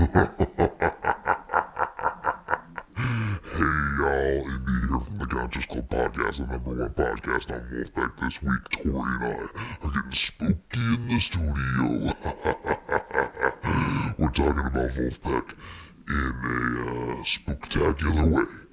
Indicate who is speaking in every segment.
Speaker 1: Hey y'all, Indy here from the Conscious Club Podcast, the number one podcast on Vulfpeck. This week, Tori and I are getting spooky in the studio. We're talking about Vulfpeck in a uh, spectacular way.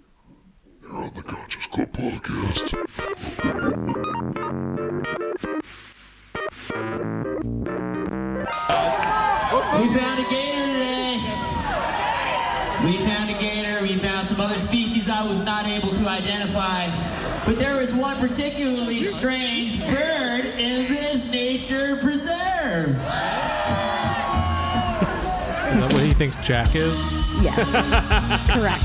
Speaker 2: Thinks Jack is?
Speaker 3: Yes. Correct.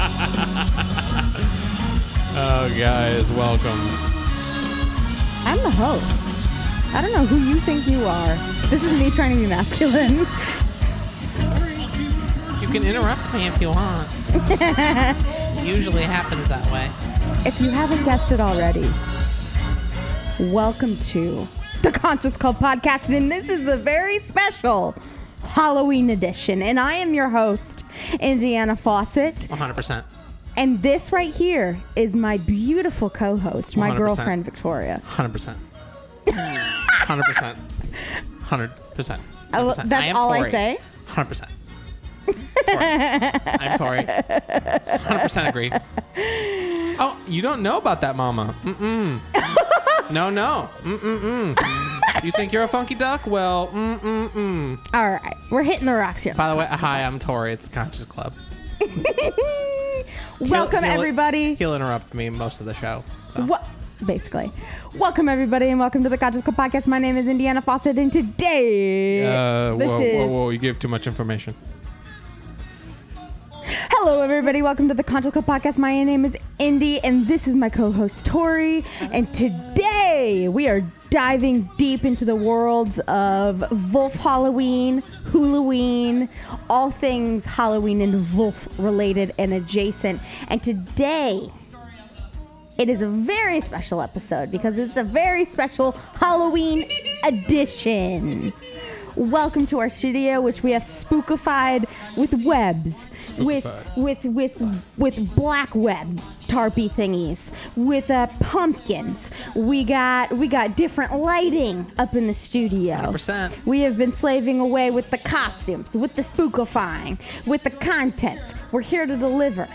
Speaker 2: Oh, guys, welcome.
Speaker 3: I'm the host. I don't know who you think you are. This is me trying to be masculine.
Speaker 4: You can interrupt me if you want. Usually happens that way.
Speaker 3: If you haven't guessed it already, welcome to the Conscious Club Podcast, and this is the very special Halloween edition. And I am your host, Indiana Fawcett.
Speaker 4: 100%.
Speaker 3: And this right here is my beautiful co-host, my
Speaker 4: 100%.
Speaker 3: girlfriend Victoria.
Speaker 4: 100%. 100%. 100%.
Speaker 3: I lo-
Speaker 4: 100%.
Speaker 3: that's
Speaker 4: am
Speaker 3: all I say?
Speaker 4: 100%. Tori. I'm Tori. 100% agree. Oh, you don't know about that, mama. Mm-mm. no, no. Mm-mm-mm. You think you're a funky duck? Well, mm-mm-mm.
Speaker 3: All right, we're hitting the rocks here.
Speaker 4: By the way, hi, I'm Tori. It's the Conscious Club.
Speaker 3: Welcome
Speaker 4: he'll-
Speaker 3: everybody.
Speaker 4: He'll interrupt me most of the show. So.
Speaker 3: What? Basically, welcome everybody, and welcome to the Conscious Club Podcast. My name is Indiana Fawcett, and today
Speaker 2: Uh,
Speaker 3: this
Speaker 2: whoa,
Speaker 3: is
Speaker 2: whoa, whoa, you gave too much information.
Speaker 3: Hello everybody. Welcome to the Club Podcast. My name is Indy, and this is my co-host Tori. And today we are diving deep into the worlds of Vulf Halloween, Halloween, all things Halloween and Vulf related and adjacent. And today. It is a very special episode because it's a very special Halloween edition. Welcome to our studio, which we have spookified with webs, with with with with black web tarpy thingies, with uh, pumpkins. We got we got different lighting up in the studio.
Speaker 4: 100%.
Speaker 3: We have been slaving away with the costumes, with the spookifying, with the content. We're here to deliver.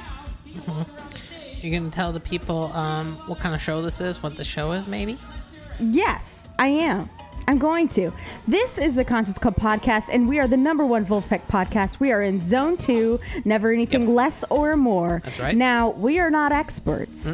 Speaker 4: You can tell the people um, what kind of show this is, what the show is, maybe?
Speaker 3: Yes, I am. I'm going to. This is the Conscious Club podcast, and we are the number one Vulfpeck podcast. We are in zone two, never anything
Speaker 4: Yep.
Speaker 3: less or more.
Speaker 4: That's right.
Speaker 3: Now, we are not experts.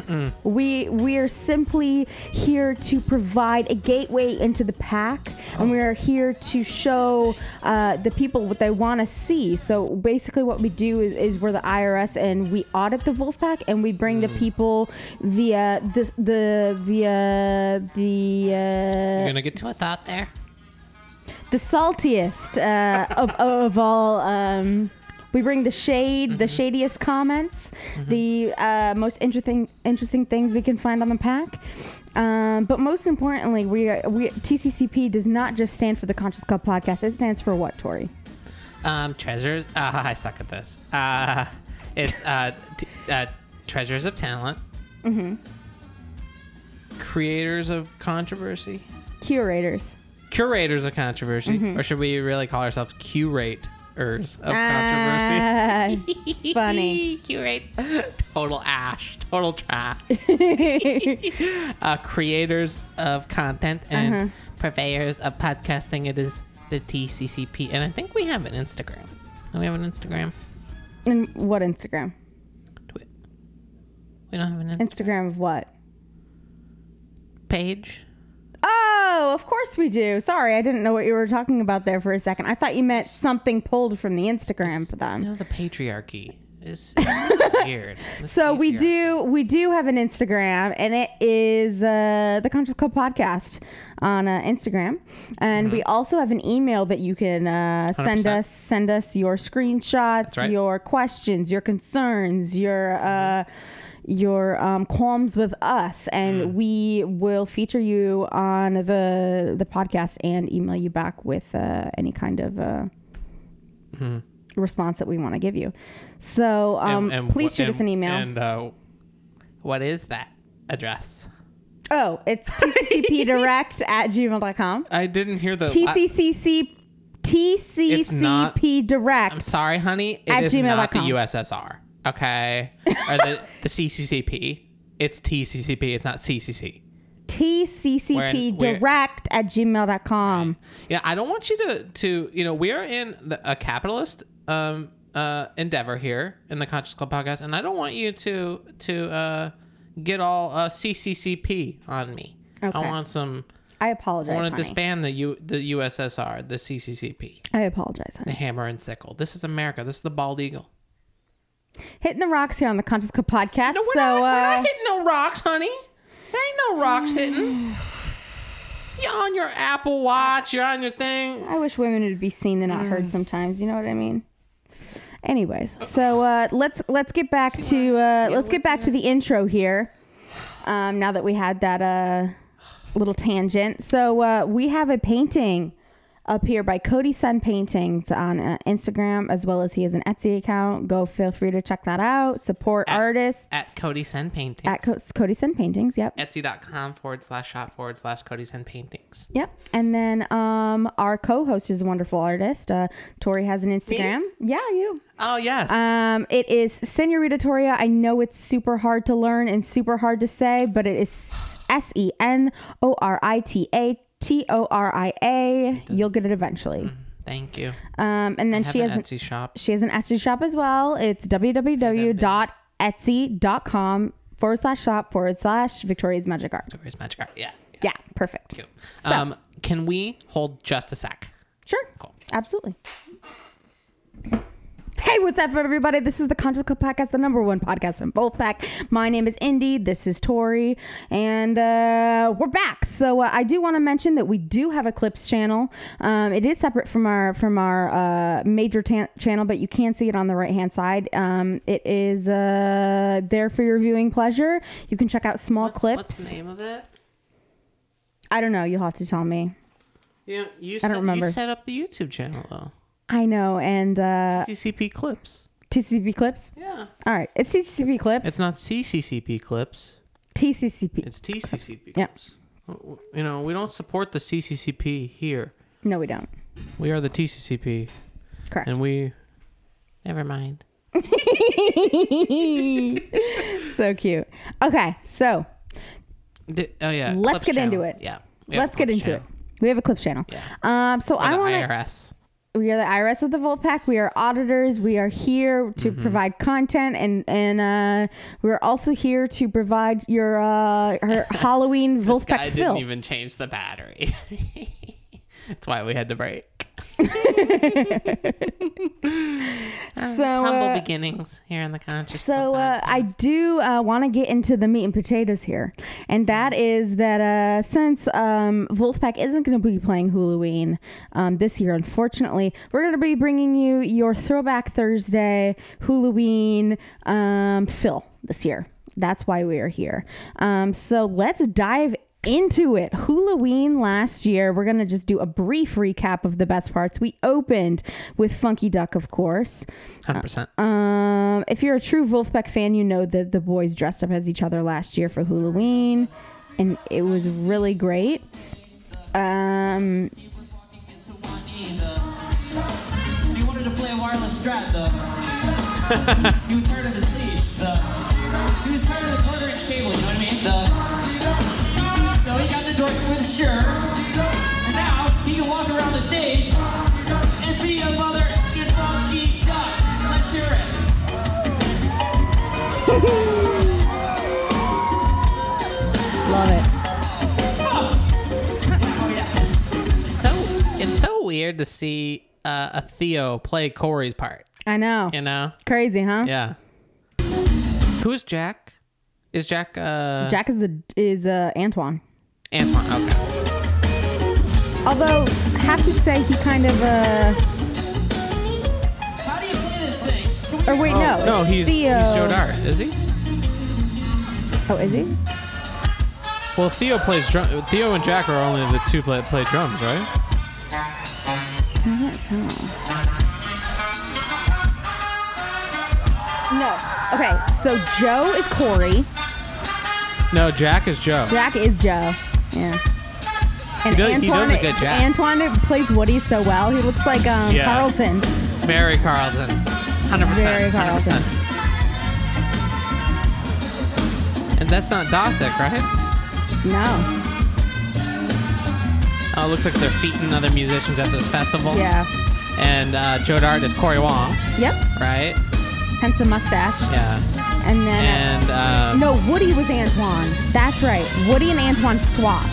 Speaker 3: We we are simply here to provide a gateway into the pack, and we are here to show uh, the people what they want to see. So basically, what we do is, is we're the IRS, and we audit the Vulfpeck, and we bring
Speaker 4: Mm.
Speaker 3: to people the uh, the the the uh, the uh,
Speaker 4: You're gonna get to a thought there.
Speaker 3: the saltiest uh, of, of all. Um, we bring the shade, the shadiest comments, the uh, most interesting interesting things we can find on the pack. Um, but most importantly, we, are, we TCCP does not just stand for the Conscious Club podcast. It stands for what, Tori?
Speaker 4: Um, treasures. Uh, I suck at this. Uh, it's uh, t- uh, treasures of talent. Mm-hmm. Creators of controversy.
Speaker 3: Curators.
Speaker 4: Curators of controversy,
Speaker 3: Mm-hmm.
Speaker 4: or should we really call ourselves curators of controversy?
Speaker 3: Ah, funny.
Speaker 4: Curate. Total ash. Total trash. uh, creators of content and
Speaker 3: Uh-huh.
Speaker 4: purveyors of podcasting. It is the TCCP, and I think we have an Instagram. Do we have an Instagram?
Speaker 3: And what Instagram?
Speaker 4: Do we? We don't have an Instagram
Speaker 3: Instagram of what?
Speaker 4: page.
Speaker 3: Oh, of course we do. Sorry, I didn't know what you were talking about there for a second. I thought you meant something pulled from the Instagram for them.
Speaker 4: You know, the patriarchy is weird.
Speaker 3: So we do we do have an Instagram, and it is uh, the Conscious Club Podcast on uh, Instagram, and
Speaker 4: Mm-hmm.
Speaker 3: we also have an email that you can uh, send
Speaker 4: 100%.
Speaker 3: us send us your screenshots,
Speaker 4: right.
Speaker 3: your questions, your concerns, your. Uh, your um, qualms with us, and
Speaker 4: Mm.
Speaker 3: we will feature you on the the podcast and email you back with uh, any kind of uh, response that we want to give you. So um, please
Speaker 4: what-
Speaker 3: shoot us
Speaker 4: and-
Speaker 3: an email.
Speaker 4: And uh, what is that address?
Speaker 3: oh, it's tccpdirect at gmail.com.
Speaker 4: I didn't hear the.
Speaker 3: TCCC TCCP direct.
Speaker 4: I'm sorry, honey. It
Speaker 3: At
Speaker 4: is not the USSR. Okay, or the the CCCP. It's TCCP. It's not CCC.
Speaker 3: TCCP direct at gmail.com.
Speaker 4: Yeah, I don't want you to to you know we are in the, a capitalist um uh endeavor here in the Conscious Club podcast, and I don't want you to to uh get all uh CCCP on me.
Speaker 3: Okay.
Speaker 4: I want some.
Speaker 3: I apologize.
Speaker 4: I want to
Speaker 3: honey.
Speaker 4: disband the U the USSR, the CCCP,
Speaker 3: I apologize.
Speaker 4: the hammer and sickle. This is America. This is the bald eagle.
Speaker 3: Hitting the rocks here on the Conscious Club podcast.
Speaker 4: No, we're,
Speaker 3: so
Speaker 4: not, we're
Speaker 3: uh,
Speaker 4: not hitting no rocks, honey. There ain't no rocks hitting. You're on your Apple Watch. You're on your thing.
Speaker 3: I wish women would be seen and not
Speaker 4: Mm.
Speaker 3: heard sometimes. You know what I mean? Anyways, so uh, let's let's get back to uh, let's get back to the intro here. Um, now that we had that uh, little tangent, so uh, we have a painting up here by Cody Sun Paintings on uh, Instagram, as well as he has an Etsy account. Go feel free to check that out. Support artists
Speaker 4: At Cody Sun Paintings.
Speaker 3: at Co- Cody Sun Paintings. Yep.
Speaker 4: Etsy.com forward slash shop forward slash Cody Sun Paintings.
Speaker 3: Yep. And then um, our co-host is a wonderful artist. Uh, Tori has an Instagram. Yeah, you.
Speaker 4: Oh, yes.
Speaker 3: Um, it is Senorita Toria. I know it's super hard to learn and super hard to say, but it is S E N O R I T A T O R I A. You'll get it eventually.
Speaker 4: Thank you.
Speaker 3: Um, and then she has an,
Speaker 4: Etsy shop.
Speaker 3: she has an Etsy shop as well. It's www.etsy.com forward slash shop forward slash Victoria's Magic Art.
Speaker 4: Where's Magic Art? Yeah.
Speaker 3: Yeah, perfect.
Speaker 4: Cute.
Speaker 3: So-
Speaker 4: Um, can we hold just a sec?
Speaker 3: Sure.
Speaker 4: Cool.
Speaker 3: Absolutely. Hey, what's up, everybody? This is the Conscious Club Podcast, the number one podcast from Vulfpeck. My name is Indy. This is Tori, and uh, we're back. So uh, I do want to mention that we do have a clips channel. Um, it is separate from our from our uh, major ta- channel, but you can see it on the right hand side. Um, it is uh, there for your viewing pleasure. You can check out small
Speaker 4: What's,
Speaker 3: clips.
Speaker 4: what's the name of it?
Speaker 3: I don't know. You'll have to tell me.
Speaker 4: You, you,
Speaker 3: I don't remember.
Speaker 4: you set up the YouTube channel, though.
Speaker 3: I know. And uh,
Speaker 4: CCCP Clips.
Speaker 3: TCCP clips.
Speaker 4: Yeah.
Speaker 3: All right, it's TCCP clips.
Speaker 4: It's not CCCP Clips.
Speaker 3: TCCP.
Speaker 4: It's TCCP
Speaker 3: Yeah.
Speaker 4: Clips. You know, we don't support the CCCP here.
Speaker 3: No, we don't.
Speaker 4: We are the TCCP,
Speaker 3: Correct.
Speaker 4: and we. Never mind.
Speaker 3: so cute. Okay, so
Speaker 4: Di- oh yeah.
Speaker 3: Let's
Speaker 4: Clips
Speaker 3: get into it.
Speaker 4: Yeah.
Speaker 3: Let's get into
Speaker 4: channel.
Speaker 3: it. We have a clips channel.
Speaker 4: Yeah.
Speaker 3: Um. So
Speaker 4: Or
Speaker 3: I
Speaker 4: the
Speaker 3: want to.
Speaker 4: IRS.
Speaker 3: We are the IRS of the Vulfpeck. We are auditors. We are here to
Speaker 4: Mm-hmm.
Speaker 3: provide content, and and uh, we're also here to provide your uh her Halloween
Speaker 4: This
Speaker 3: Vulfpeck
Speaker 4: guy
Speaker 3: fill.
Speaker 4: didn't even change the battery. That's why we had to break.
Speaker 3: so
Speaker 4: Humble
Speaker 3: uh,
Speaker 4: beginnings here in the conscious.
Speaker 3: So uh, I do uh, want to get into the meat and potatoes here, and that is that uh, since um, Vulfpeck isn't going to be playing Halloween um, this year, unfortunately, we're going to be bringing you your Throwback Thursday Halloween um, fill this year. That's why we are here. Um, so let's dive into it. Halloween last year, we're going to just do a brief recap of the best parts. We opened with Funky Duck, of course.
Speaker 4: 100%.
Speaker 3: Um, if you're a true Vulfpeck fan, you know that the boys dressed up as each other last year for Halloween, and it was really great. Um,
Speaker 5: He wanted to play a wireless strat, though. he was tired of his leash. The, he was tired of the quarter inch cable, you know what I mean? The, so he got endorsed with a shirt. And now he can walk around the stage and be a mother in funky duck. Let's hear it.
Speaker 3: love it.
Speaker 5: Oh, yeah.
Speaker 4: It's so it's so weird to see uh, a Theo play Corey's part.
Speaker 3: I know.
Speaker 4: You know?
Speaker 3: Crazy, huh?
Speaker 4: Yeah. Who's Jack? Is Jack uh
Speaker 3: Jack is the is uh, Antoine.
Speaker 4: Antoine? Okay.
Speaker 3: Although I have to say he kind of uh
Speaker 5: How do you play this thing?
Speaker 3: Or wait no
Speaker 4: No, he's
Speaker 3: Theo.
Speaker 4: he's Joe Dart, is he?
Speaker 3: Oh, is he?
Speaker 4: Well, Theo plays drum. Theo and Jack are only the two play play drums, right?
Speaker 3: I can't tell. No. Okay, so Joe is Corey.
Speaker 4: No, Jack is Joe.
Speaker 3: Jack is Joe. Yeah. And
Speaker 4: He does- he does a good Jack.
Speaker 3: Antoine plays Woody so well. He looks like um,
Speaker 4: Yeah.
Speaker 3: Carlton.
Speaker 4: Mary Carlton. 100%.
Speaker 3: Very Carlton.
Speaker 4: 100%. And that's not Dosick, right?
Speaker 3: No.
Speaker 4: Oh, it looks like they're feeding other musicians at this festival.
Speaker 3: Yeah.
Speaker 4: And uh, Joe Dart is Corey Wong,
Speaker 3: Yep.
Speaker 4: right?
Speaker 3: Hence the mustache.
Speaker 4: Yeah.
Speaker 3: And then.
Speaker 4: And uh,
Speaker 3: no, Woody was Antoine. That's right. Woody and Antoine swapped.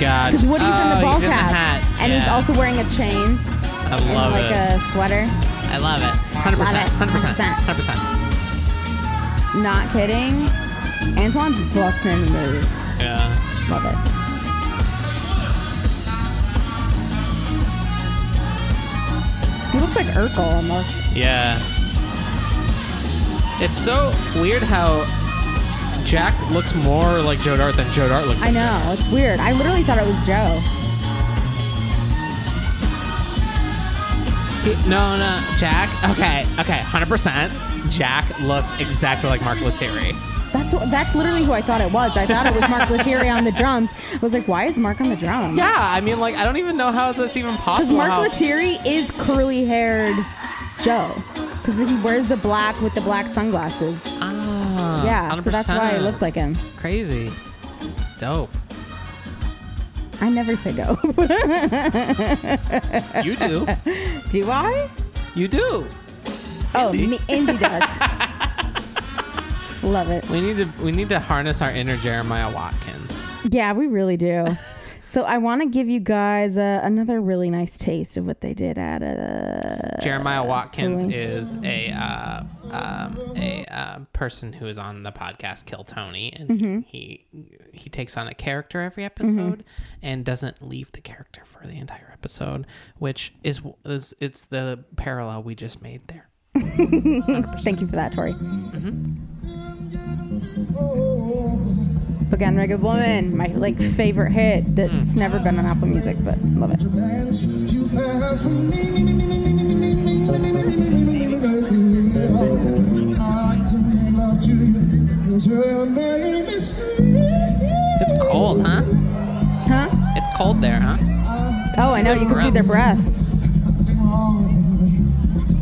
Speaker 4: God.
Speaker 3: Because Woody's
Speaker 4: oh,
Speaker 3: in the ball
Speaker 4: he's in the
Speaker 3: cap.
Speaker 4: hat.
Speaker 3: And he's also wearing a chain
Speaker 4: I
Speaker 3: and
Speaker 4: love
Speaker 3: like
Speaker 4: it.
Speaker 3: a sweater.
Speaker 4: I love it. 100%.
Speaker 3: Love it.
Speaker 4: 100%.
Speaker 3: 100%.
Speaker 4: 100%.
Speaker 3: Not kidding. Antoine's busting in the move.
Speaker 4: Yeah.
Speaker 3: Love it. He looks like Urkel almost.
Speaker 4: Yeah. It's so weird how Jack looks more like Joe Dart than Joe Dart looks
Speaker 3: I
Speaker 4: like
Speaker 3: know. It's weird. I literally thought it was Joe.
Speaker 4: He- No, no, Jack. Okay, okay, 100%. Jack looks exactly like Mark Lettieri.
Speaker 3: That's what, that's literally who I thought it was. I thought it was Mark Lettieri on the drums. I was like, why is Mark on the drums?
Speaker 4: Yeah, I mean, like, I don't even know how that's even possible. Because.
Speaker 3: Mark
Speaker 4: how-
Speaker 3: Lettieri is curly haired Joe. Because he wears the black with the black sunglasses.
Speaker 4: Ah,
Speaker 3: yeah, so that's why I
Speaker 4: 100%.
Speaker 3: looked like him.
Speaker 4: Crazy. Dope.
Speaker 3: I never say dope.
Speaker 4: You do.
Speaker 3: Do I?
Speaker 4: you do.
Speaker 3: Oh,
Speaker 4: Indy.
Speaker 3: me, Indy does. Love it.
Speaker 4: We need to we need to harness our inner Jeremiah Watkins.
Speaker 3: Yeah, we really do. So I want to give you guys uh, another really nice taste of what they did at uh,
Speaker 4: Jeremiah Watkins is a uh, um, a uh, person who is on the podcast Kill Tony, and
Speaker 3: Mm-hmm.
Speaker 4: he he takes on a character every episode and doesn't leave the character for the entire episode, which is is it's the parallel we just made there.
Speaker 3: Thank you for that, Tori. Again, Reggae Woman, my like favorite hit that's mm. never been on Apple Music, but love it.
Speaker 4: It's cold, huh?
Speaker 3: Huh?
Speaker 4: It's cold there, huh?
Speaker 3: Oh, I know. You can see their breath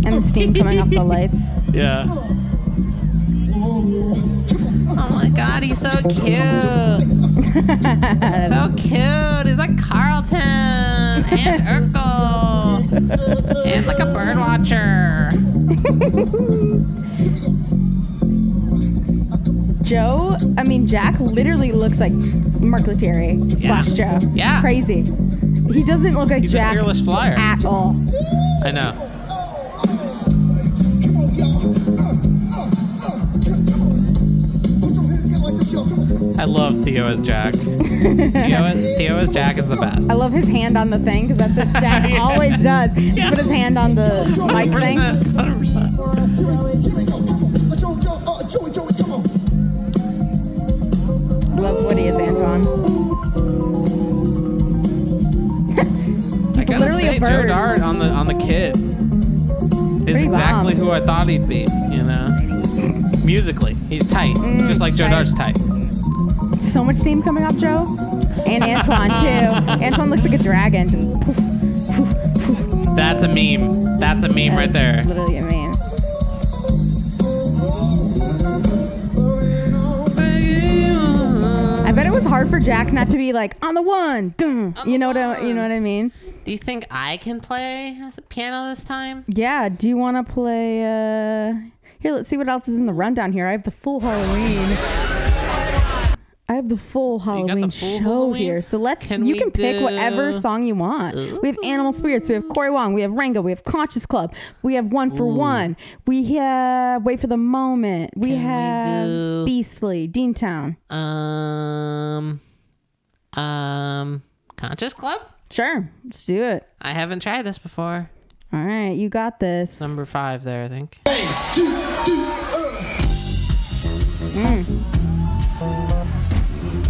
Speaker 3: and the steam coming off the lights.
Speaker 4: Yeah. Oh. Oh my god, he's so cute. so cute. He's like Carlton and Urkel. and like a bird watcher.
Speaker 3: Joe, I mean Jack, literally looks like Mark Lettieri
Speaker 4: Yeah.
Speaker 3: slash Joe.
Speaker 4: Yeah.
Speaker 3: crazy. He doesn't look like
Speaker 4: He's a
Speaker 3: Jack
Speaker 4: fearless flyer.
Speaker 3: at all.
Speaker 4: I know. Love Theo as Jack. Theo, as, Theo as Jack is the best.
Speaker 3: I love his hand on the thing because that's what Jack always does. He Put his hand on the mic thing.
Speaker 4: 100%. 100%.
Speaker 3: Love Woody as Antoine.
Speaker 4: I gotta say, Joe. Dart on the on the kid is
Speaker 3: Pretty
Speaker 4: exactly
Speaker 3: bomb.
Speaker 4: who I thought he'd be. You know, musically, he's tight, just like Joe
Speaker 3: Mm, tight.
Speaker 4: Dart's tight.
Speaker 3: So much steam coming off Joe. And Antoine too. Antoine looks like a dragon. Just poof, poof, poof.
Speaker 4: That's a meme. That's a meme right there.
Speaker 3: Literally a meme. I bet it was hard for Jack not to be like on the one. dun." You know what I, you know what I mean?
Speaker 4: Do you think I can play piano this time?
Speaker 3: Yeah. Do you want to play? uh Here, let's see what else is in the rundown here. I have the full Halloween. I have the full
Speaker 4: got the
Speaker 3: Halloween
Speaker 4: full
Speaker 3: show
Speaker 4: Halloween?
Speaker 3: here. So let's
Speaker 4: Can
Speaker 3: you can pick whatever song you want. We have Animal Spirits, we have Corey Wong, we have Rango, we have Conscious Club, we have One for One, we have Wait for the Moment, we
Speaker 4: Can we
Speaker 3: have
Speaker 4: do-
Speaker 3: Beastly, Deantown.
Speaker 4: Um, um, Conscious Club.
Speaker 3: Sure, let's do it.
Speaker 4: I haven't tried this before.
Speaker 3: All right, you got this.
Speaker 4: Number five there, I think.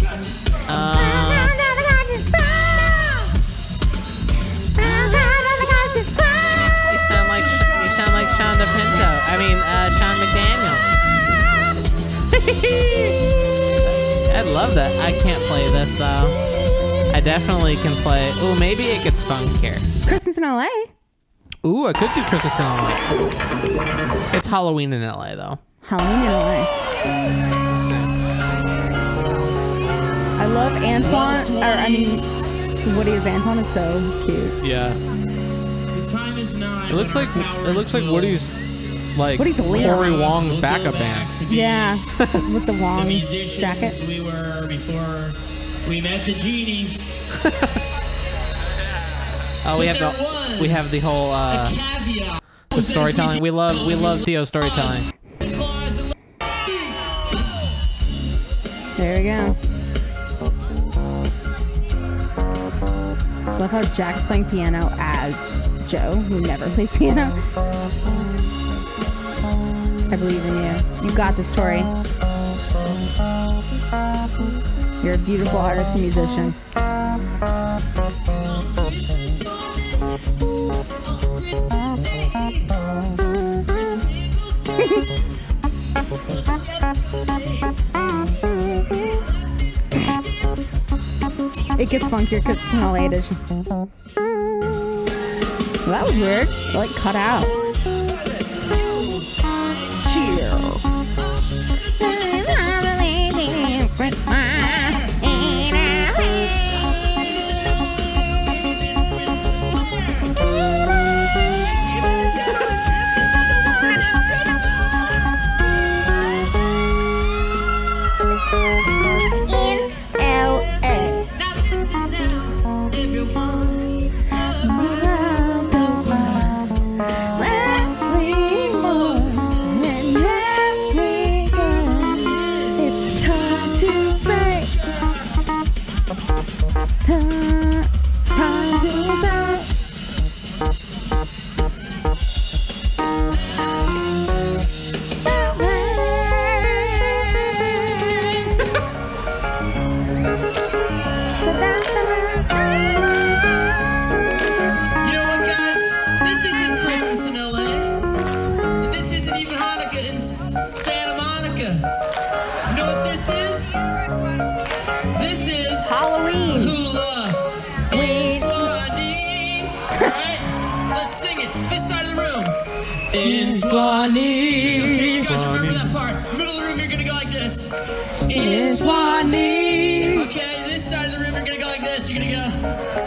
Speaker 3: Uh, sound like you sound like Shonda Pinto.
Speaker 4: I mean, uh, Sean McDaniel. I love that. I can't play this though. I definitely can play. Ooh, maybe it gets funkier.
Speaker 3: Christmas in LA.
Speaker 4: Ooh, I could do Christmas in LA. It's Halloween in LA though.
Speaker 3: Halloween in LA love Antoine. Or I mean, Woody as Antoine is so cute.
Speaker 4: Yeah.
Speaker 5: The time is nine.
Speaker 4: It looks like it looks like Woody's like
Speaker 3: Woody's a leader.
Speaker 4: Corey Wong's backup band.
Speaker 3: Yeah, with the
Speaker 5: The
Speaker 3: Wong
Speaker 5: musicians
Speaker 3: jacket.
Speaker 5: we were before we met the genie.
Speaker 4: Oh, we have the we have the whole uh the storytelling. We love we love Theo's storytelling.
Speaker 3: There we go. Love how Jack's playing piano as Joe, who never plays piano. I believe in you. You got this, Tori. You're a beautiful artist and musician. It gets funkier because it's an LA edition. Well, that was weird. It, like cut out.
Speaker 5: Santa Monica. You know what this is? This is
Speaker 3: Halloween.
Speaker 5: Hula in Swanee. Alright? Let's sing it. This side of the room. In Swanee. Okay, you guys remember that part. Middle of the room, you're gonna go like this. In Swanee. Okay, this side of the room, you're gonna go like this. You're gonna go.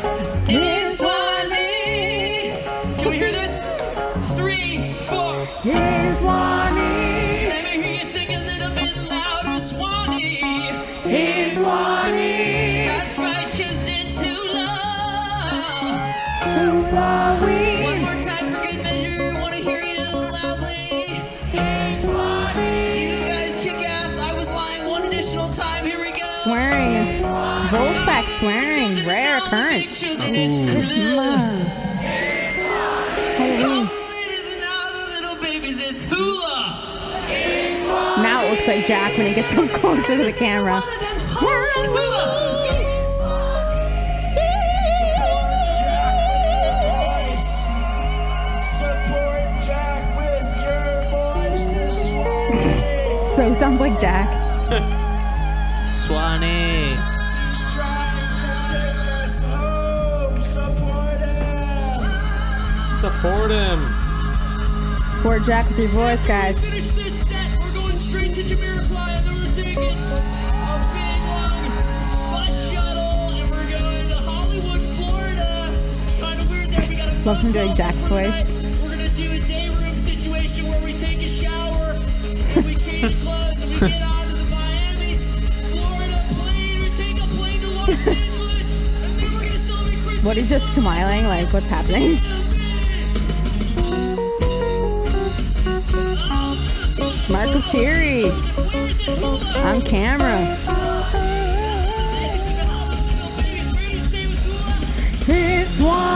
Speaker 5: The little babies, it's Hula.
Speaker 3: Now it looks like Jack when he gets so closer to the camera. So sounds like Jack.
Speaker 4: Swanee.
Speaker 6: Trying to take us home. Support him.
Speaker 4: Support him.
Speaker 3: Support Jack with your voice, guys.
Speaker 5: Finish this set. We're going straight to Jamiroquai, and then we're taking a big long bus shuttle, and we're going to Hollywood, Florida. Kind of weird there. We got a
Speaker 3: Love him doing Jack's voice. What he's just smiling, like what's happening? Mark Lettieri on camera. It's Swanee.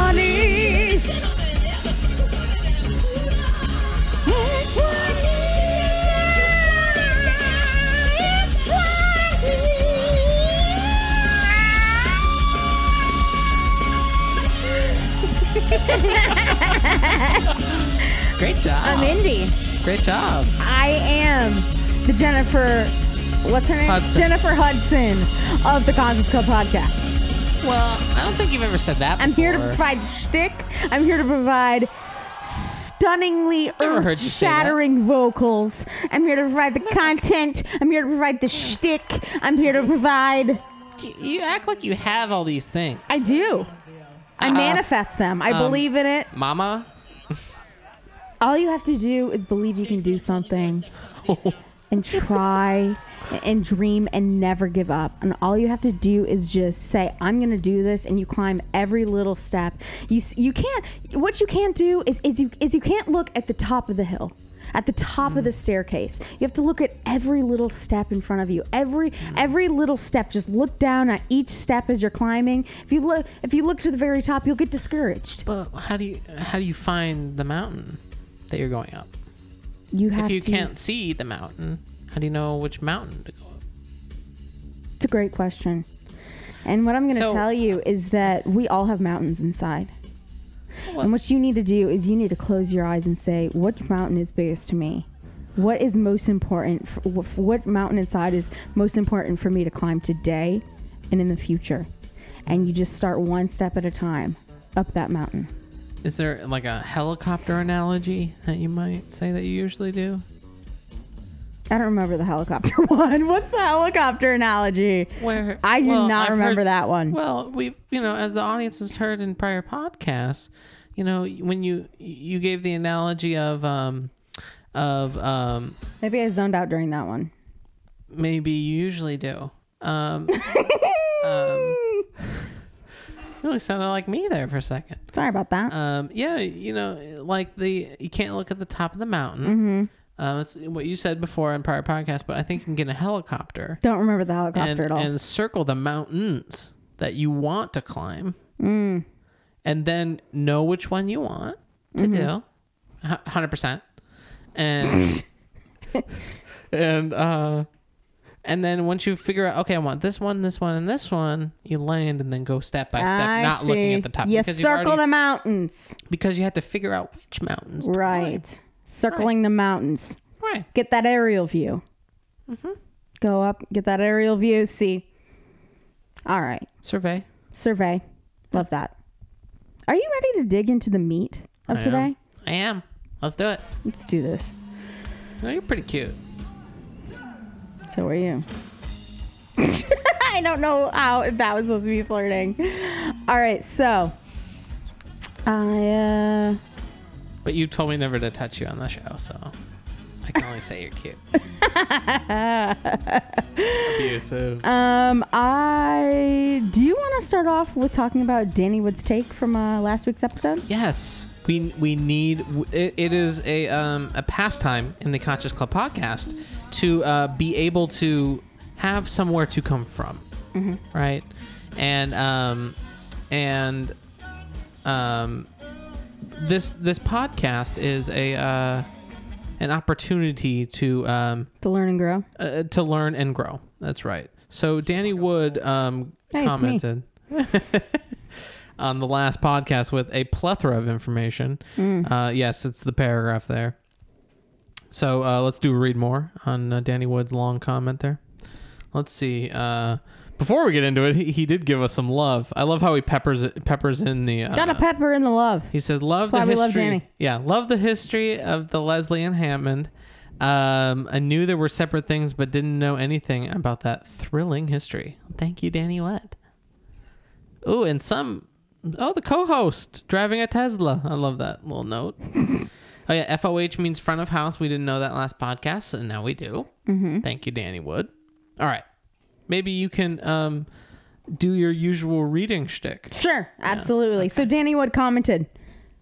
Speaker 4: Great job.
Speaker 3: I'm Indy.
Speaker 4: Great job.
Speaker 3: I am the Jennifer. What's her name?
Speaker 4: Hudson.
Speaker 3: Jennifer Hudson of the Conscious Club podcast.
Speaker 4: Well, I don't think you've ever said that.
Speaker 3: I'm here to
Speaker 4: before.
Speaker 3: provide shtick. I'm here to provide stunningly
Speaker 4: Never heard you say that.
Speaker 3: shattering vocals. I'm here to provide the content. I'm here to provide the shtick. I'm here to provide.
Speaker 4: You act like you have all these things,
Speaker 3: I do. I
Speaker 4: Uh-uh.
Speaker 3: manifest them. I
Speaker 4: Um,
Speaker 3: believe in it.
Speaker 4: Mama.
Speaker 3: All you have to do is believe you can do something and try and dream and never give up. And all you have to do is just say, I'm going to do this. And you climb every little step. You, you can't, what you can't do is, is, you, is you can't look at the top of the hill. At the top of the staircase, you have to look at every little step in front of you. Every every little step. Just look down at each step as you're climbing. If you look, if you look to the very top, you'll get discouraged.
Speaker 4: But how do you how do you find the mountain that you're going up?
Speaker 3: You have
Speaker 4: If you
Speaker 3: to.
Speaker 4: can't see the mountain, how do you know which mountain to go up?
Speaker 3: It's a great question. And what I'm going to
Speaker 4: So-
Speaker 3: tell you is that we all have mountains inside.
Speaker 4: What?
Speaker 3: And what you need to do is you need to close your eyes and say, what mountain is biggest to me? What is most important? For, wh- what mountain inside is most important for me to climb today and in the future? And you just start one step at a time up that mountain.
Speaker 4: Is there like a helicopter analogy that you might say that you usually do?
Speaker 3: I don't remember the helicopter one. What's the helicopter analogy?
Speaker 4: Where
Speaker 3: I do
Speaker 4: well,
Speaker 3: not
Speaker 4: I've
Speaker 3: remember
Speaker 4: heard-
Speaker 3: that one.
Speaker 4: Well, we've you know, as the audience has heard in prior podcasts, you know, when you you gave the analogy of um of um
Speaker 3: Maybe I zoned out during that one.
Speaker 4: maybe you usually do. Um, um really sounded like me there for a second.
Speaker 3: Sorry about that.
Speaker 4: Um, yeah, you know, like the you can't look at the top of the mountain. Mm-hmm. Uh, it's what you said before in prior podcast, but I think you can get a helicopter
Speaker 3: don't remember the helicopter
Speaker 4: and,
Speaker 3: at all.
Speaker 4: and circle the mountains that you want to climb,
Speaker 3: Mm.
Speaker 4: and then know which one you want to
Speaker 3: Mm-hmm.
Speaker 4: do, hundred percent, and and uh, and then once you figure out, okay, I want this one, this one, and this one, you land and then go step by step,
Speaker 3: I
Speaker 4: not looking at the top
Speaker 3: You circle
Speaker 4: already-
Speaker 3: the mountains.
Speaker 4: because you have to figure out which mountains. to climb.
Speaker 3: Right. Circling the mountains.
Speaker 4: Right.
Speaker 3: Get that aerial view.
Speaker 4: Mm-hmm.
Speaker 3: Go up, get that aerial view, see. All right.
Speaker 4: Survey.
Speaker 3: Survey. Love that. Are you ready to dig into the meat of
Speaker 4: I
Speaker 3: today?
Speaker 4: am. I am. Let's do it.
Speaker 3: Let's do this.
Speaker 4: No, you're pretty cute.
Speaker 3: So are you. I don't know how if that was supposed to be flirting. All right, so I uh
Speaker 4: But you told me never to touch you on the show, so I can only say you're cute. Abusive.
Speaker 3: um I do you want to start off with talking about Danny Wood's take from uh, last week's episode?
Speaker 4: Yes, we we need. It, it is a um, a pastime in the Conscious Club podcast to uh, be able to have somewhere to come from, right? And um, and um, this this podcast is a uh, an opportunity to um,
Speaker 3: To learn and grow.
Speaker 4: uh, to learn and grow. That's right. So Danny Wood um,
Speaker 3: Hey, it's me.
Speaker 4: commented on the last podcast with a plethora of information.
Speaker 3: Mm.
Speaker 4: Uh, yes, it's the paragraph there. So uh, let's do read more on uh, Danny Wood's long comment there. Let's see. Uh, before we get into it, he, he did give us some love. I love how he peppers it, peppers in the. Uh,
Speaker 3: Got a pepper in the love.
Speaker 4: he says, "Love the
Speaker 3: why we love
Speaker 4: history."
Speaker 3: Danny.
Speaker 4: Yeah, love the history of the Leslie and Hammond. Um, I knew there were separate things, but didn't know anything about that thrilling history. Thank you, Danny Wood. Ooh, and some. Oh, the co-host driving a Tesla. I love that little note. oh yeah, FOH means front of house. We didn't know that last podcast, and now we do. Mm-hmm. Thank you, Danny Wood. All right, maybe you can um do your usual reading shtick.
Speaker 3: Sure, absolutely. So Danny Wood commented,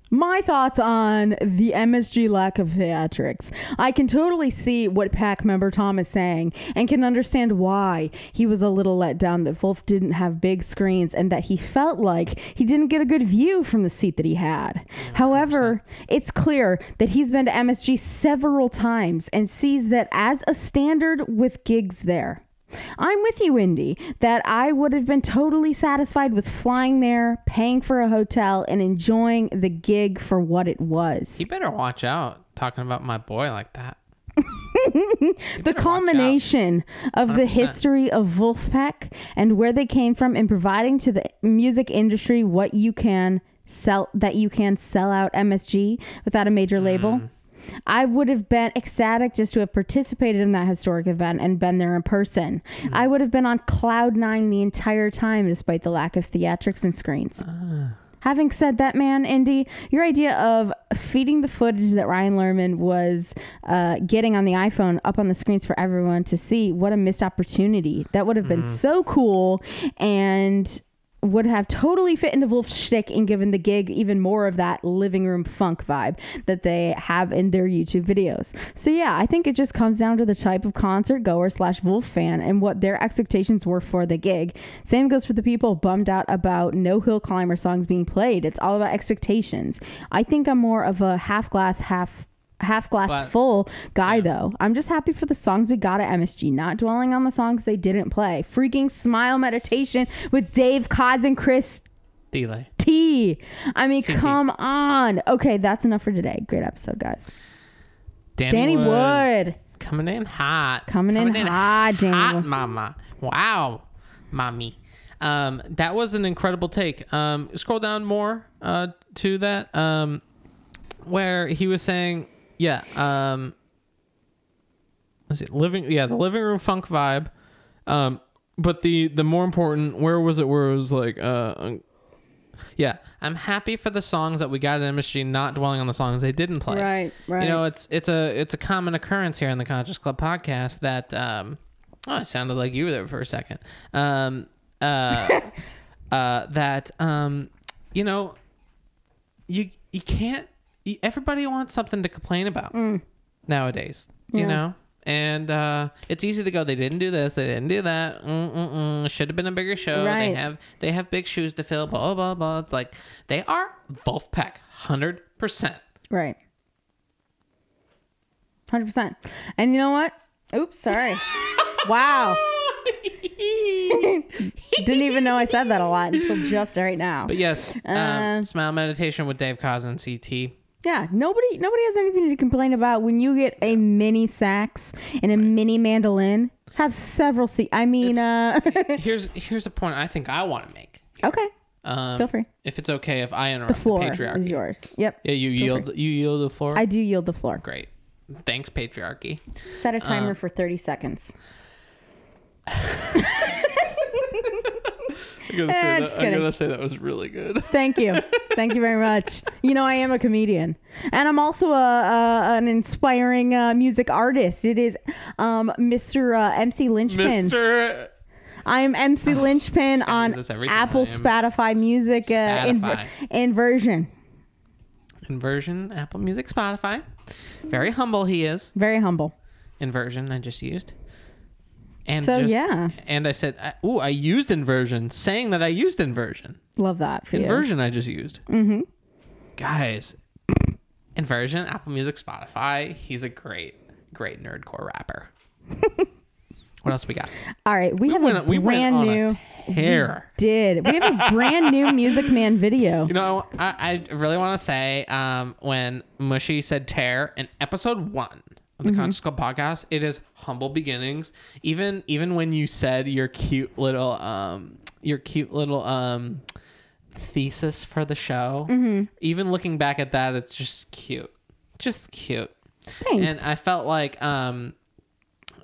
Speaker 3: My thoughts on the MSG lack of theatrics. I can totally see what PAC member Tom is saying and can understand why he was a little let down that Vulf didn't have big screens and that he felt like he didn't get a good view from the seat that he had. However, it's clear that he's been to MSG several times and sees that as a standard with gigs there. I'm with you, Indy, that I would have been totally satisfied with flying there, paying for a hotel, and enjoying the gig for what it was.
Speaker 4: You better watch out talking about my boy like that.
Speaker 3: the culmination of the
Speaker 4: 100%.
Speaker 3: history of Vulfpeck and where they came from in providing to the music industry what you can sell that you can sell out MSG without a major label. Mm. I would have been ecstatic just to have participated in that historic event and been there in person. I mm-hmm. would have been on cloud nine the entire time despite the lack of theatrics and screens. Ah. Having said that, man, Indy, your idea of feeding the footage that Ryan Lerman was uh, getting on the iPhone up on the screens for everyone to see, what a missed opportunity. That would have been mm-hmm. so cool and would have totally fit into Vulf's shtick and given the gig even more of that living room funk vibe that they have in their YouTube videos. So yeah, I think it just comes down to the type of concert goer slash Vulf fan and what their expectations were for the gig. Same goes for the people bummed out about no hill climber songs being played. It's all about expectations. I think I'm more of a half glass, half half glass
Speaker 4: But-
Speaker 3: full guy though. I'm just happy for the songs we got at MSG, not dwelling on the songs they didn't play. Freaking Smile Meditation with Dave Koz and Chris
Speaker 4: Thile.
Speaker 3: T. I mean,
Speaker 4: CT.
Speaker 3: come on. Okay, that's enough for today. Great episode, guys.
Speaker 4: Danny,
Speaker 3: Danny Wood.
Speaker 4: Coming in hot.
Speaker 3: Coming in hot, Danny
Speaker 4: hot,
Speaker 3: Wood.
Speaker 4: mama. Wow, mommy. Um, that was an incredible take. Um, scroll down more uh, to that, um, where he was saying, yeah, um, let's see, living, yeah, the living room funk vibe. Um, but the the more important, where was it? Where it was like, uh, yeah, I'm happy for the songs that we got at MSG, not dwelling on the songs they didn't play.
Speaker 3: Right, right.
Speaker 4: You know, it's it's a it's a common occurrence here in the Conscious Club podcast that um, oh, it sounded like you were there for a second. Um, uh, uh, that um, you know, you you can't. Everybody wants something to complain about nowadays. You
Speaker 3: Mm. Yeah.
Speaker 4: know. And uh, it's easy to go. They didn't do this. They didn't do that. Mm-mm-mm. Should have been a bigger show. They have they have big shoes to fill. Blah blah blah. It's like they are Vulfpeck, hundred percent.
Speaker 3: Right. 100%. And you know what? Oops, sorry. wow. Didn't even know I said that a lot until just right now.
Speaker 4: But yes, um,
Speaker 3: Uh,
Speaker 4: smile meditation with Dave Koz and CT.
Speaker 3: Yeah, nobody nobody has anything to complain about when you get a mini sax and a mini mandolin. Have several se- I mean, uh,
Speaker 4: Here's here's a point I think I want to make.
Speaker 3: okay,
Speaker 4: Um,
Speaker 3: Feel free.
Speaker 4: If it's okay if I interrupt
Speaker 3: the floor
Speaker 4: patriarchy.
Speaker 3: is yours. Yep.
Speaker 4: Yeah, you yield you yield the floor.
Speaker 3: I do yield the floor.
Speaker 4: Great. Thanks, patriarchy.
Speaker 3: Set a timer for 30 seconds.
Speaker 4: I'm gonna,
Speaker 3: say Eh, that- just I'm gonna
Speaker 4: say that was really good.
Speaker 3: Thank you. Thank you very much. You know, I am a comedian, and I'm also a, a an inspiring uh, music artist. It is um, Mr. Uh, MC Lynchpin.
Speaker 4: Mister.
Speaker 3: I'm MC Lynchpin on Apple. Spotify Music uh,
Speaker 4: Spotify.
Speaker 3: inver- inversion.
Speaker 4: Inversion, Apple Music, Spotify. Very humble he is.
Speaker 3: Very humble.
Speaker 4: Inversion I just used. And
Speaker 3: So,
Speaker 4: just-
Speaker 3: yeah.
Speaker 4: And I said, "Ooh, I used inversion," saying that I used inversion.
Speaker 3: Love that for you.
Speaker 4: Inversion I just used. Mm-hmm. Guys, Inversion, Apple Music, Spotify. He's a great, great nerdcore rapper. what else we got?
Speaker 3: All right, we,
Speaker 4: We
Speaker 3: have
Speaker 4: went,
Speaker 3: a
Speaker 4: we went
Speaker 3: brand new.
Speaker 4: tear.
Speaker 3: Did we have a brand new Music Man video?
Speaker 4: You know, I, I really want to say um, when Mushy said tear in episode one the Conscious Club podcast, it is humble beginnings. Even even when you said your cute little um your cute little um thesis for the show, even looking back at that, it's just cute, just cute.
Speaker 3: Thanks.
Speaker 4: And I felt like um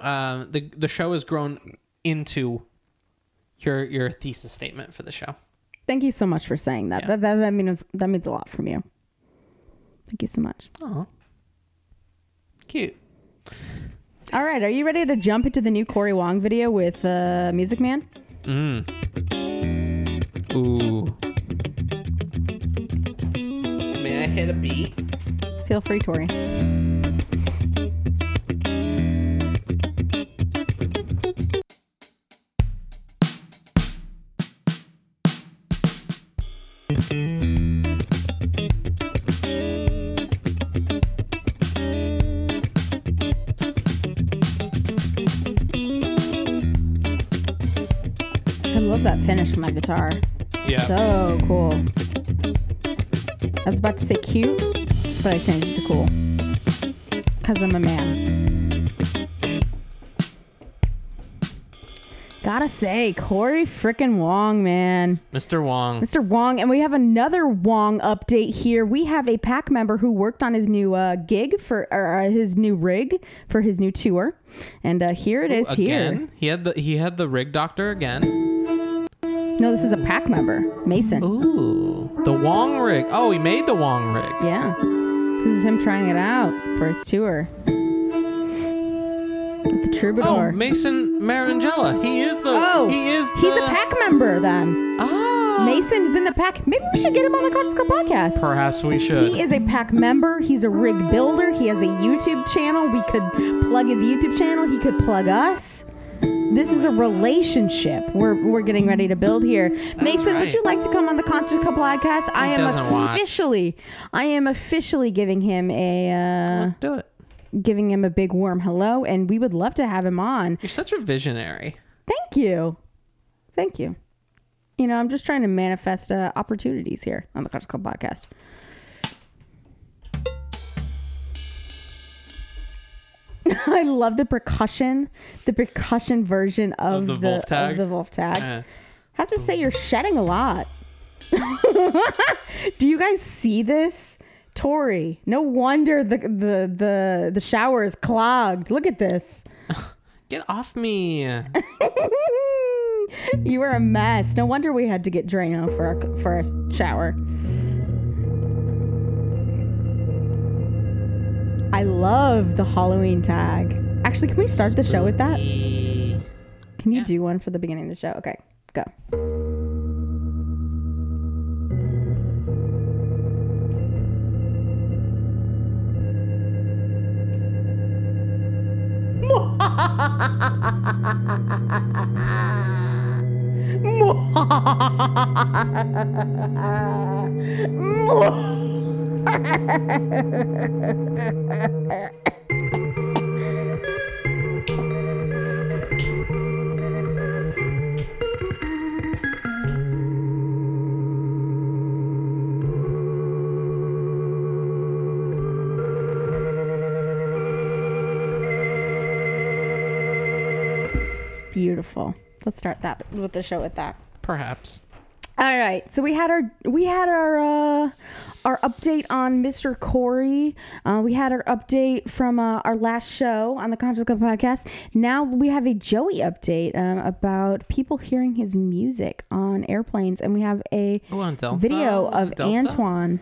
Speaker 4: um the the show has grown into your your thesis statement for the show.
Speaker 3: Thank you so much for saying that.
Speaker 4: Yeah.
Speaker 3: That, that, that means that means a lot from you. Thank you so much.
Speaker 4: Oh, cute.
Speaker 3: All right, are you ready to jump into the new Corey Wong video with uh, Music Man?
Speaker 4: Mm. Ooh. May I hit a beat?
Speaker 3: Feel free, Tori. Love that finish on my guitar.
Speaker 4: Yeah.
Speaker 3: So cool. I was about to say cute, but I changed it to cool. Because I'm a man. Gotta say, Corey frickin' Wong, man.
Speaker 4: Mr. Wong.
Speaker 3: Mr. Wong, and we have another Wong update here. We have a pack member who worked on his new uh, gig for or uh, his new rig for his new tour, and uh, here it is.
Speaker 4: again.
Speaker 3: Here,
Speaker 4: He had the he had the rig doctor again.
Speaker 3: No, this is a pack member, Mason.
Speaker 4: Ooh. The Wong rig. Oh, he made the Wong rig.
Speaker 3: Yeah, this is him trying it out for his tour. The
Speaker 4: Oh,
Speaker 3: troubadour.
Speaker 4: Mason Marangella. He is the
Speaker 3: Oh,
Speaker 4: he is the
Speaker 3: he's a pack member then.
Speaker 4: Ah.
Speaker 3: Mason's in the pack. Maybe we should get him on the Conscious podcast.
Speaker 4: Perhaps we should.
Speaker 3: He is a pack member. He's a rig builder. He has a YouTube channel. We could plug his YouTube channel. He could plug us. This is a relationship we're, we're getting ready to build here. Mason, would you like to come on the Conscious Club podcast? I am officially, I am officially giving him a, uh,
Speaker 4: Let's do it.
Speaker 3: giving him a big warm hello, and we would love to have him on.
Speaker 4: You're such a visionary.
Speaker 3: Thank you, thank you. You know, I'm just trying to manifest uh, opportunities here on the Conscious Club podcast. I love the percussion, the percussion version of,
Speaker 4: the
Speaker 3: the,
Speaker 4: Vulf tag?
Speaker 3: Of the Vulf tag.
Speaker 4: Eh.
Speaker 3: have to say you're shedding a lot. Do you guys see this? Tori, no wonder the the the the shower is clogged. Look at this.
Speaker 4: Get off me.
Speaker 3: you were a mess. No wonder we had to get Drano for a, for a shower. I love the Halloween tag. Actually, can we start the show with that? Can you
Speaker 4: Yeah.
Speaker 3: do one for the beginning of the show? Okay, go. Beautiful. Let's start that with the show with that.
Speaker 4: Perhaps.
Speaker 3: All right. So we had our we had our uh, our update on Mr. Corey. Uh, we had our update from uh, our last show on the Conscious Club podcast. Now we have a Joey update um, about people hearing his music on airplanes, and we have a
Speaker 4: Oh,
Speaker 3: video of
Speaker 4: it Delta?
Speaker 3: Antoine.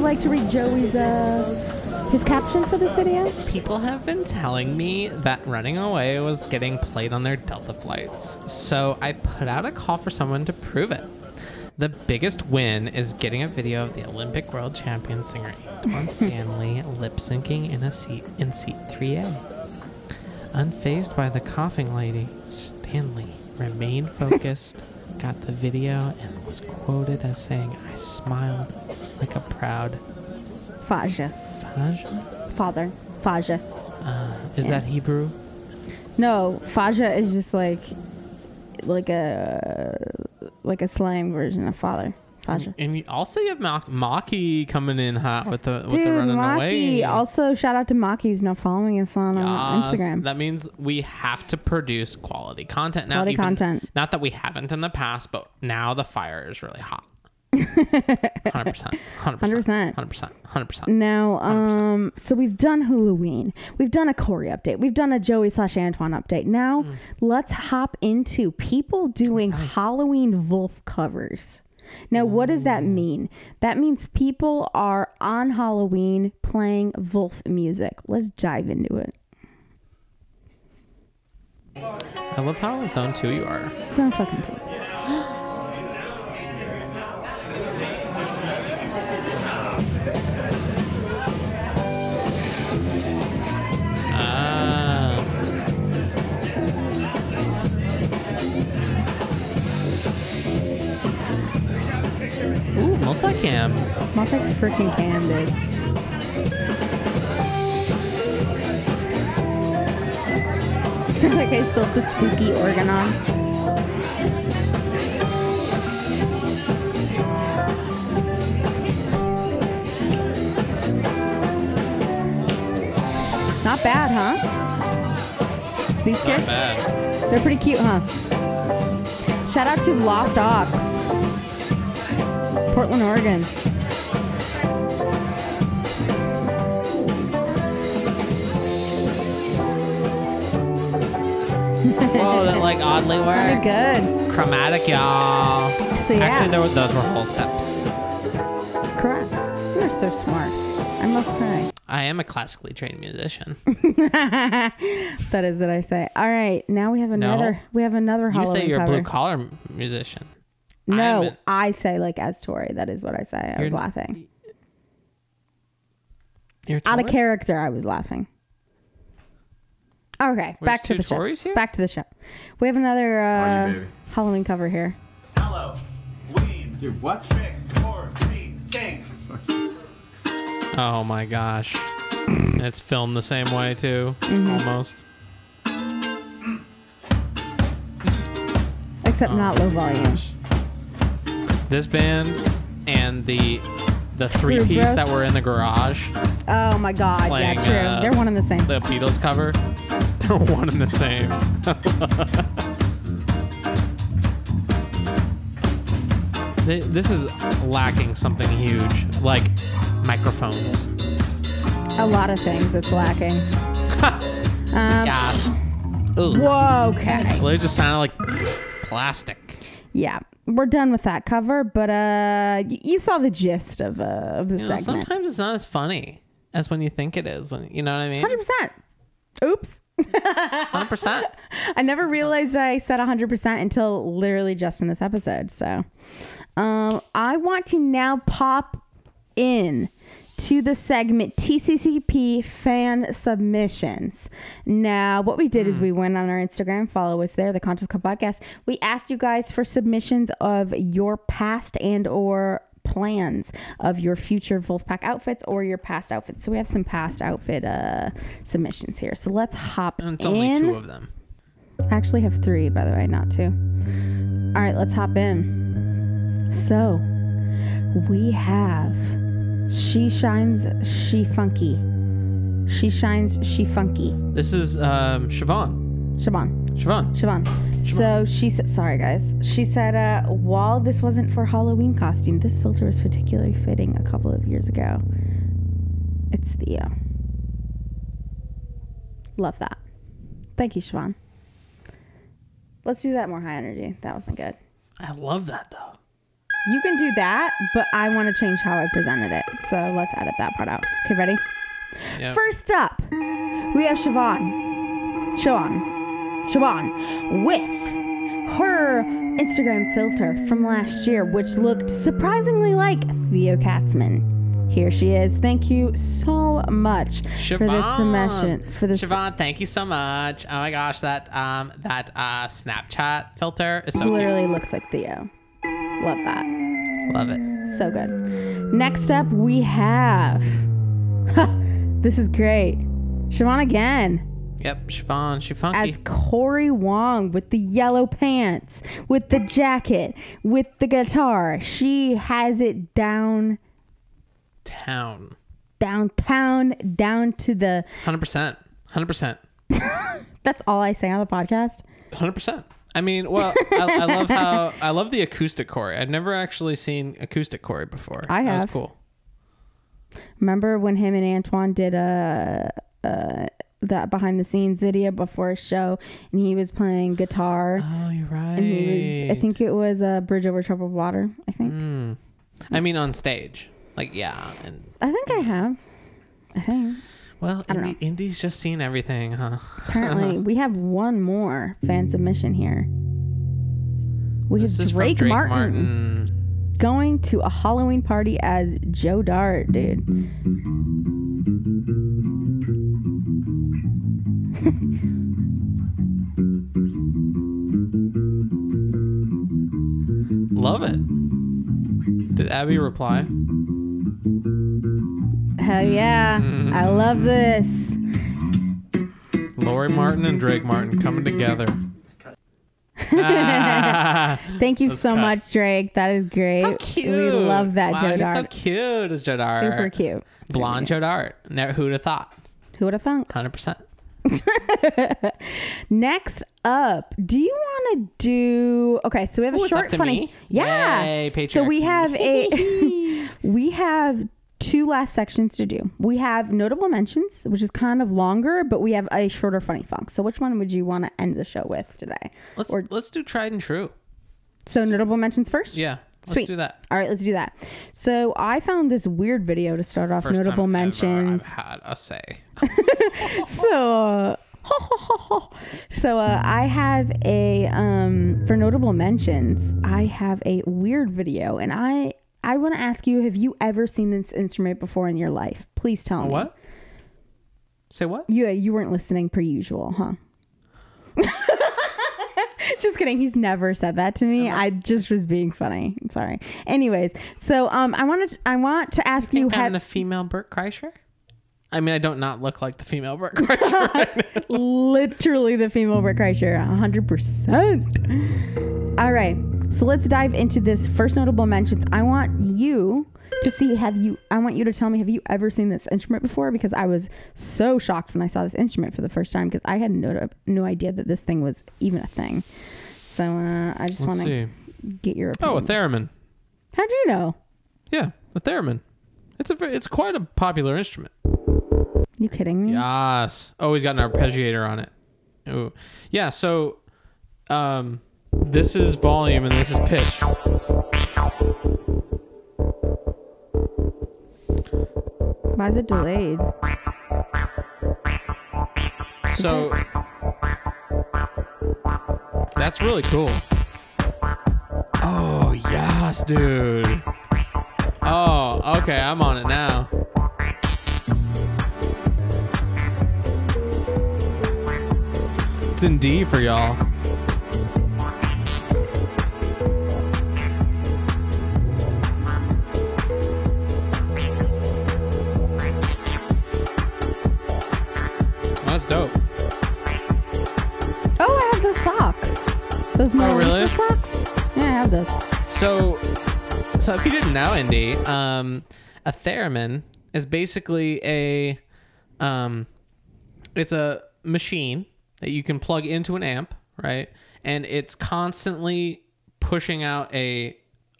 Speaker 3: You like to read Joey's uh, his caption for this video?
Speaker 4: People have been telling me that running away was getting played on their Delta flights, so I put out a call for someone to prove it. The biggest win is getting a video of the Olympic world champion singer Antoine Stanley lip syncing in a seat in seat 3A. Unfazed by the coughing lady, Stanley remained focused, got the video, and was quoted as saying, I smiled like a proud
Speaker 3: Faja.
Speaker 4: Faja?
Speaker 3: Father. Faja.
Speaker 4: Uh, is that Hebrew?
Speaker 3: No, Faja is just like like a like a slang version of father. Faja.
Speaker 4: And you also you have Ma- Maki coming in hot with the with
Speaker 3: Dude,
Speaker 4: the running
Speaker 3: Maki.
Speaker 4: away.
Speaker 3: Also, shout out to Maki who's now following us on uh,
Speaker 4: Yes,
Speaker 3: Instagram.
Speaker 4: That means we have to produce quality content now.
Speaker 3: Quality
Speaker 4: even-
Speaker 3: content.
Speaker 4: Not that we haven't in the past, but now the fire is really hot. Hundred percent. Hundred percent.
Speaker 3: 100%.
Speaker 4: Hundred percent. Hundred percent.
Speaker 3: Now,
Speaker 4: 100%.
Speaker 3: um, so we've done Halloween, we've done a Corey update, we've done a Joey slash Antoine update. Now, let's hop into people doing
Speaker 4: Concise.
Speaker 3: Halloween Vulf covers. Now, what does that mean? That means people are on Halloween playing Vulf music. Let's dive into it.
Speaker 4: I love how zone two you are.
Speaker 3: So fucking two.
Speaker 4: multicam.
Speaker 3: Multi freaking cam, dude. like I still have the spooky organ on. Not bad, huh? These
Speaker 4: Not
Speaker 3: kids?
Speaker 4: bad.
Speaker 3: They're pretty cute, huh? Shout out to Loft Ox, Portland, Oregon.
Speaker 4: Whoa, that like oddly worked.
Speaker 3: good.
Speaker 4: Chromatic, y'all.
Speaker 3: So yeah,
Speaker 4: Actually, there were, those were whole steps.
Speaker 3: correct. You're so smart. I must say.
Speaker 4: I am a classically trained musician.
Speaker 3: that is what I say. All right, now we have another. We have another
Speaker 4: You
Speaker 3: Halloween
Speaker 4: say you're a blue collar musician.
Speaker 3: No,
Speaker 4: I'm an-
Speaker 3: I say like as Tori. That is what I say. I was laughing.
Speaker 4: You're
Speaker 3: Out of character, I was laughing. Okay, back to
Speaker 4: two
Speaker 3: the show.
Speaker 4: Here?
Speaker 3: Back to the show. We have another
Speaker 7: Are you,
Speaker 3: uh. Halloween cover here.
Speaker 8: Hello, Ween,
Speaker 7: Dude, what?
Speaker 8: trick, or treat, ting.
Speaker 4: Oh my gosh. it's filmed the same way too,
Speaker 3: Mm-hmm.
Speaker 4: almost.
Speaker 3: Except not
Speaker 4: Oh.
Speaker 3: low volume.
Speaker 4: This band and the the three
Speaker 3: Rude
Speaker 4: piece
Speaker 3: Bros?
Speaker 4: that were in the garage,
Speaker 3: Oh my god,
Speaker 4: Playing,
Speaker 3: yeah, true.
Speaker 4: uh,
Speaker 3: They're one and the same.
Speaker 4: the Beatles cover, they're one and the same. Th- this is lacking something huge, like microphones.
Speaker 3: A lot of things it's lacking. um,
Speaker 4: Yes. Ugh.
Speaker 3: Whoa, okay.
Speaker 4: It just sounded like plastic.
Speaker 3: Yeah, we're done with that cover, but uh, y- you saw the gist of uh, of the
Speaker 4: You know,
Speaker 3: segment.
Speaker 4: sometimes it's not as funny as when you think it is. When you know what I mean?
Speaker 3: Hundred percent. Oops.
Speaker 4: Hundred percent.
Speaker 3: I never realized I said 100% until literally just in this episode. So, um, I want to now pop in to the segment TCCP fan submissions. Now, what we did is we went on our Instagram, follow us there, the Conscious Club Podcast. We asked you guys for submissions of your past and or plans of your future Vulfpeck outfits or your past outfits. So we have some past outfit uh, submissions here. So let's hop
Speaker 4: And it's
Speaker 3: in.
Speaker 4: only two of them.
Speaker 3: I actually have three, by the way, not two. All right, let's hop in. So, we have She Shines, She Funky. She Shines, She Funky.
Speaker 4: This is um, Siobhan.
Speaker 3: Siobhan.
Speaker 4: Siobhan.
Speaker 3: Siobhan. So she said, sorry guys. She said, uh, while this wasn't for Halloween costume, this filter was particularly fitting a couple of years ago. It's Theo. Love that. Thank you, Siobhan. Let's do that more high energy. That wasn't good.
Speaker 4: I love that though.
Speaker 3: You can do that, but I want to change how I presented it. So let's edit that part out. Okay, ready?
Speaker 4: Yeah.
Speaker 3: First up, we have Siobhan. Siobhan. Siobhan with her Instagram filter from last year, which looked surprisingly like Theo Katzman. Here she is. Thank you so much for this submission. For this,
Speaker 4: Siobhan, thank you so much. Oh my gosh, that um that uh Snapchat filter is so
Speaker 3: literally looks like Theo. Love that.
Speaker 4: Love it.
Speaker 3: So good. Next up, we have. this is great. Siobhan again
Speaker 4: Yep, Siobhan, she funky.
Speaker 3: as Corey Wong with the yellow pants, with the jacket, with the guitar. She has it down,
Speaker 4: Town.
Speaker 3: downtown, down to the.
Speaker 4: Hundred percent. Hundred percent.
Speaker 3: That's all I say on the podcast.
Speaker 4: Hundred percent. I mean, well, I, I love how I love the acoustic Corey. I've never actually seen acoustic Corey before.
Speaker 3: I
Speaker 4: That was
Speaker 3: have.
Speaker 4: cool.
Speaker 3: Remember when him and Antoine did a. Uh, that behind the scenes video before a show, and he was playing guitar,
Speaker 4: Oh, you're right.
Speaker 3: and he was. I think it was a Bridge Over Troubled Water. I think.
Speaker 4: Mm. I mean, on stage, like yeah, and
Speaker 3: I think I have. I think.
Speaker 4: Well, Indy, Indy's just seen everything, huh?
Speaker 3: Apparently, we have one more fan submission here. We
Speaker 4: This
Speaker 3: have
Speaker 4: is
Speaker 3: Drake,
Speaker 4: Drake
Speaker 3: Martin,
Speaker 4: Martin.
Speaker 3: going to a Halloween party as Joe Dart, dude.
Speaker 4: Love it. Did Abby reply?
Speaker 3: Hell yeah. I love mm-hmm. this.
Speaker 4: Lori Martin and Drake Martin coming together.
Speaker 3: Thank you so
Speaker 4: cut.
Speaker 3: much, Drake. That is great.
Speaker 4: How cute.
Speaker 3: We love that
Speaker 4: wow,
Speaker 3: Joe
Speaker 4: he's so cute as Joe Dart.
Speaker 3: Super cute.
Speaker 4: Blonde Joe Dart. Never, who'd have thought?
Speaker 3: Who would have thunk?
Speaker 4: 100%.
Speaker 3: Next up, do you want to do? Okay, so we have a
Speaker 4: Ooh, it's
Speaker 3: short funny.
Speaker 4: me?
Speaker 3: Yeah.
Speaker 4: Yay,
Speaker 3: so we have a we have two last sections to do. We have notable mentions, which is kind of longer, but we have a shorter funny funk. So which one would you want to end the show with today?
Speaker 4: Let's,
Speaker 3: Or-
Speaker 4: let's do tried and true.
Speaker 3: So notable mentions first.
Speaker 4: Yeah. Let's
Speaker 3: Sweet.
Speaker 4: do that.
Speaker 3: All right, let's do that. So I found this weird video to start off
Speaker 4: First
Speaker 3: notable mentions.
Speaker 4: I've had a say.
Speaker 3: so uh, so uh, i have a um for notable mentions i have a weird video and i i want to ask you have you ever seen this instrument before in your life please tell me
Speaker 4: What? Say what?
Speaker 3: you you weren't listening per usual huh just kidding he's never said that to me i just was being funny i'm sorry anyways so um i wanted to, i want to ask you,
Speaker 4: think I'm
Speaker 3: have
Speaker 4: the female Bert Kreischer? I mean, I don't not look like the female Bert Kreischer. right
Speaker 3: literally the female Bert Kreischer, 100%. All right, so let's dive into this first notable mentions. I want you to see, have you, I want you to tell me, have you ever seen this instrument before? Because I was so shocked when I saw this instrument for the first time because I had no, no idea that this thing was even a thing. So uh, I just want to get your opinion.
Speaker 4: Oh, a theremin.
Speaker 3: How do you know?
Speaker 4: Yeah, a theremin. It's a it's quite a popular instrument.
Speaker 3: You kidding me?
Speaker 4: Yes. Oh, he's got an arpeggiator on it. Ooh. Yeah, so um this is volume and this is pitch.
Speaker 3: Why is it delayed?
Speaker 4: So That's really cool. Oh, yes, dude. Oh, okay, I'm on it now. It's in D for y'all. Dope.
Speaker 3: Oh, I have those socks. Those Mona
Speaker 4: Oh, really?
Speaker 3: Lisa socks? Yeah, I have those.
Speaker 4: So, so if you didn't know, Indy, um, a theremin is basically a, um, it's a machine that you can plug into an amp, right? And it's constantly pushing out a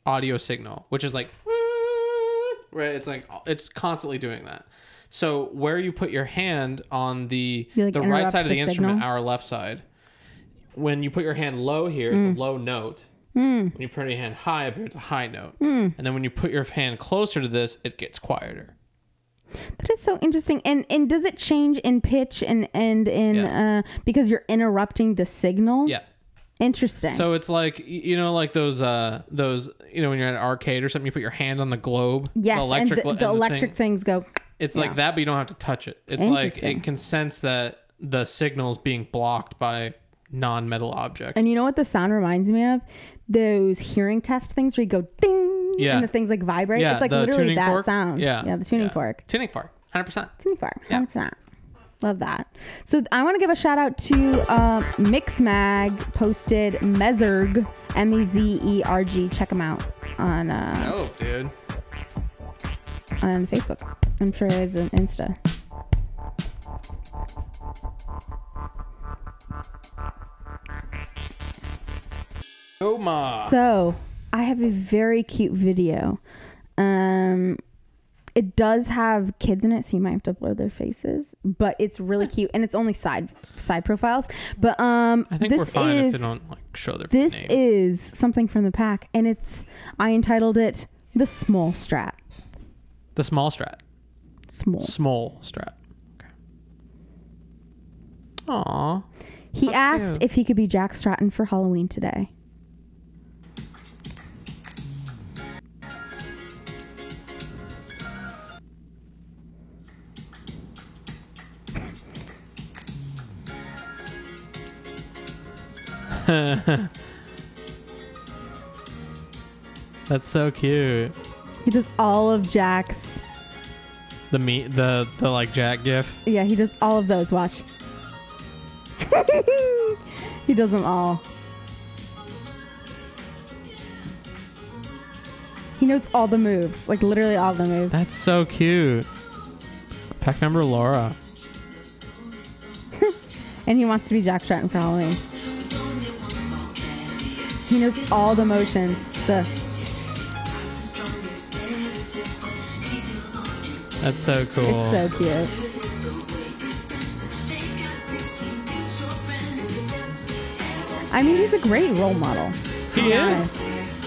Speaker 4: audio signal, which is like, right? It's like it's constantly doing that. So where you put your hand on the
Speaker 3: like,
Speaker 4: the right side of
Speaker 3: the
Speaker 4: the instrument,
Speaker 3: signal?
Speaker 4: our left side, when you put your hand low here, it's a low note.
Speaker 3: Mm.
Speaker 4: When you put your hand high up here, it's a high note. And then when you put your hand closer to this, it gets quieter.
Speaker 3: That is so interesting. And and does it change in pitch and and in
Speaker 4: Yeah.
Speaker 3: uh because you're interrupting the signal?
Speaker 4: Yeah.
Speaker 3: Interesting.
Speaker 4: So it's like you know, like those uh those you know when you're at an arcade or something, you put your hand on the globe.
Speaker 3: yes,
Speaker 4: the
Speaker 3: and the, the
Speaker 4: and
Speaker 3: electric
Speaker 4: thing.
Speaker 3: things go.
Speaker 4: It's
Speaker 3: yeah.
Speaker 4: like that, but you don't have to touch it. It's like it can sense that the signal is being blocked by non-metal object.
Speaker 3: And you know what the sound reminds me of? Those hearing test things where you go ding
Speaker 4: Yeah.
Speaker 3: and the things like vibrate.
Speaker 4: yeah,
Speaker 3: it's like literally that
Speaker 4: fork.
Speaker 3: sound.
Speaker 4: Yeah,
Speaker 3: Yeah, the tuning
Speaker 4: yeah.
Speaker 3: fork.
Speaker 4: Tuning fork, hundred percent.
Speaker 3: Tuning fork. 100%. Love that. So I want to give a shout out to uh, Mixmag posted Mezerg, M E Z E R G. Check them out on uh,
Speaker 4: Oh, dude.
Speaker 3: On Facebook. I'm sure it's an Insta.
Speaker 4: Oh ma.
Speaker 3: So I have a very cute video. Um, it does have kids in it, so you might have to blur their faces, but it's really cute and it's only side side profiles. But um,
Speaker 4: I think
Speaker 3: this
Speaker 4: we're fine
Speaker 3: is
Speaker 4: if they don't like show their
Speaker 3: this
Speaker 4: name.
Speaker 3: is something from the pack, and it's I entitled it the small strat.
Speaker 4: The small strat.
Speaker 3: Small.
Speaker 4: Small strat. Okay. Aw.
Speaker 3: He
Speaker 4: How
Speaker 3: asked
Speaker 4: cute.
Speaker 3: if he could be Jack Stratton for Halloween today.
Speaker 4: That's so cute.
Speaker 3: He does all of Jack's.
Speaker 4: The me the the like Jack gif.
Speaker 3: Yeah, he does all of those. Watch. he does them all. He knows all the moves, like literally all the moves.
Speaker 4: That's so cute. Pack member Laura.
Speaker 3: and he wants to be Jack Stratton for Halloween. He knows all the motions. The
Speaker 4: That's so cool.
Speaker 3: it's so cute. I mean, he's a great role model.
Speaker 4: he is.
Speaker 3: honest.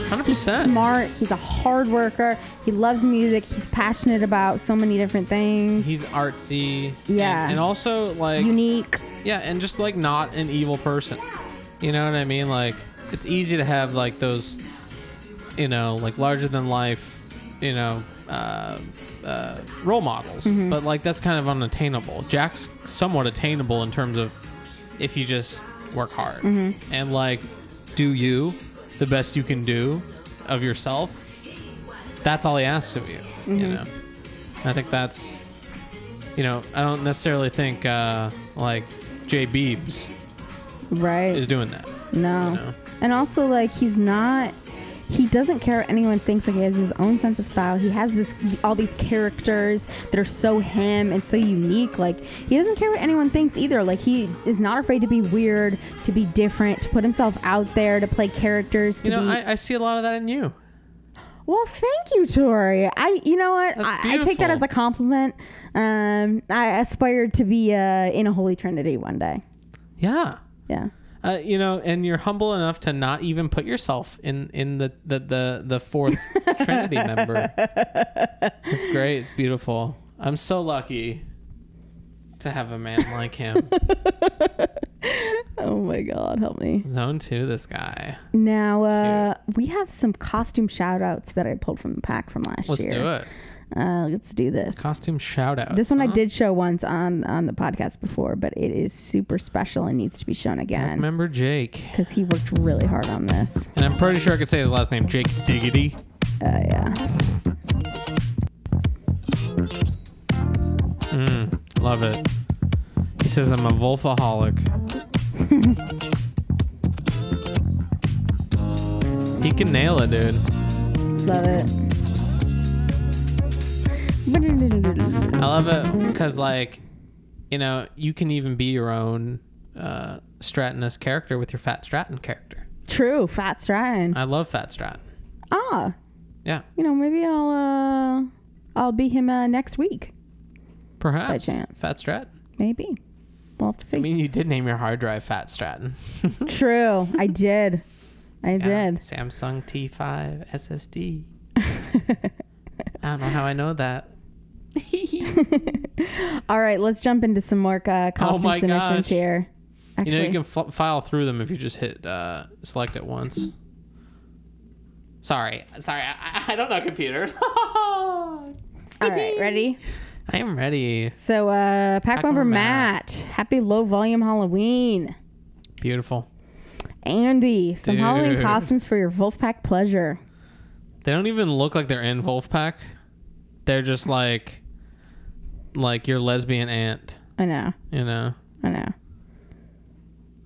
Speaker 4: Hundred
Speaker 3: He's
Speaker 4: percent.
Speaker 3: smart. He's a hard worker. He loves music. He's passionate about so many different things.
Speaker 4: He's artsy.
Speaker 3: Yeah.
Speaker 4: And, and also like
Speaker 3: Unique.
Speaker 4: Yeah, and just like not an evil person. You know what I mean? Like it's easy to have like those, you know, like larger than life, you know, uh, uh, role models. But like that's kind of unattainable. Jack's somewhat attainable in terms of if you just work hard and like do you the best you can do of yourself. That's all he asks of you. You know, I think that's you know, I don't necessarily think uh, like Jay Beebs
Speaker 3: Right.
Speaker 4: is doing that.
Speaker 3: No.
Speaker 4: You know?
Speaker 3: And also, like, he's not. He doesn't care what anyone thinks. Like, he has his own sense of style. He has this, all these characters that are so him and so unique. Like, he doesn't care what anyone thinks either. Like, he is not afraid to be weird, to be different, to put himself out there, to play characters. To
Speaker 4: You know,
Speaker 3: be,
Speaker 4: I, I see a lot of that in you.
Speaker 3: well, thank you, Tori. I, you know what?
Speaker 4: That's
Speaker 3: I, I take that as a compliment. Um, I aspired to be uh, in a holy trinity one day.
Speaker 4: Yeah.
Speaker 3: Yeah.
Speaker 4: Uh, you know, and you're humble enough to not even put yourself in in the the the, the fourth Trinity member. It's great. It's beautiful. I'm so lucky to have a man like him.
Speaker 3: Oh my God, help me.
Speaker 4: Zone two, this guy.
Speaker 3: Now, uh, we have some costume shout outs that I pulled from the pack from last year.
Speaker 4: Let's do it.
Speaker 3: Uh, let's do this.
Speaker 4: Costume shout out.
Speaker 3: This one I did show once on on the podcast before, but it is super special and needs to be shown again
Speaker 4: Remember Jake.
Speaker 3: because he worked really hard on this.
Speaker 4: And I'm pretty sure I could say his last name, Jake Diggity.
Speaker 3: Uh, yeah.
Speaker 4: Mm, love it. He says I'm a Vulfaholic. he can nail it, dude.
Speaker 3: Love it.
Speaker 4: I love it because, like, you know, you can even be your own uh, Stratonus character with your Fat Stratton character.
Speaker 3: True, Fat Stratton.
Speaker 4: I love Fat Stratton.
Speaker 3: ah,
Speaker 4: Yeah,
Speaker 3: you know, maybe I'll uh, I'll be him uh, next week.
Speaker 4: perhaps.
Speaker 3: chance.
Speaker 4: Fat Stratton.
Speaker 3: Maybe. We'll have to see.
Speaker 4: I mean, you did name your hard drive Fat Stratton.
Speaker 3: True, I did. I
Speaker 4: Yeah,
Speaker 3: did.
Speaker 4: Samsung T5 SSD. I don't know how I know that.
Speaker 3: All right, let's jump into some more uh, costume
Speaker 4: Oh
Speaker 3: submissions
Speaker 4: gosh.
Speaker 3: here.
Speaker 4: You know, you can f- file through them if you just hit uh, select at once. Sorry, sorry, I, I don't know computers.
Speaker 3: all right, ready?
Speaker 4: I am ready.
Speaker 3: So, uh, pack,
Speaker 4: Pack
Speaker 3: member
Speaker 4: member
Speaker 3: Matt, happy low volume Halloween.
Speaker 4: Beautiful.
Speaker 3: Andy, some Halloween costumes for your Vulfpeck pleasure.
Speaker 4: They don't even look like they're in Vulfpeck. They're just like, like your lesbian aunt.
Speaker 3: I know,
Speaker 4: You know.
Speaker 3: I know.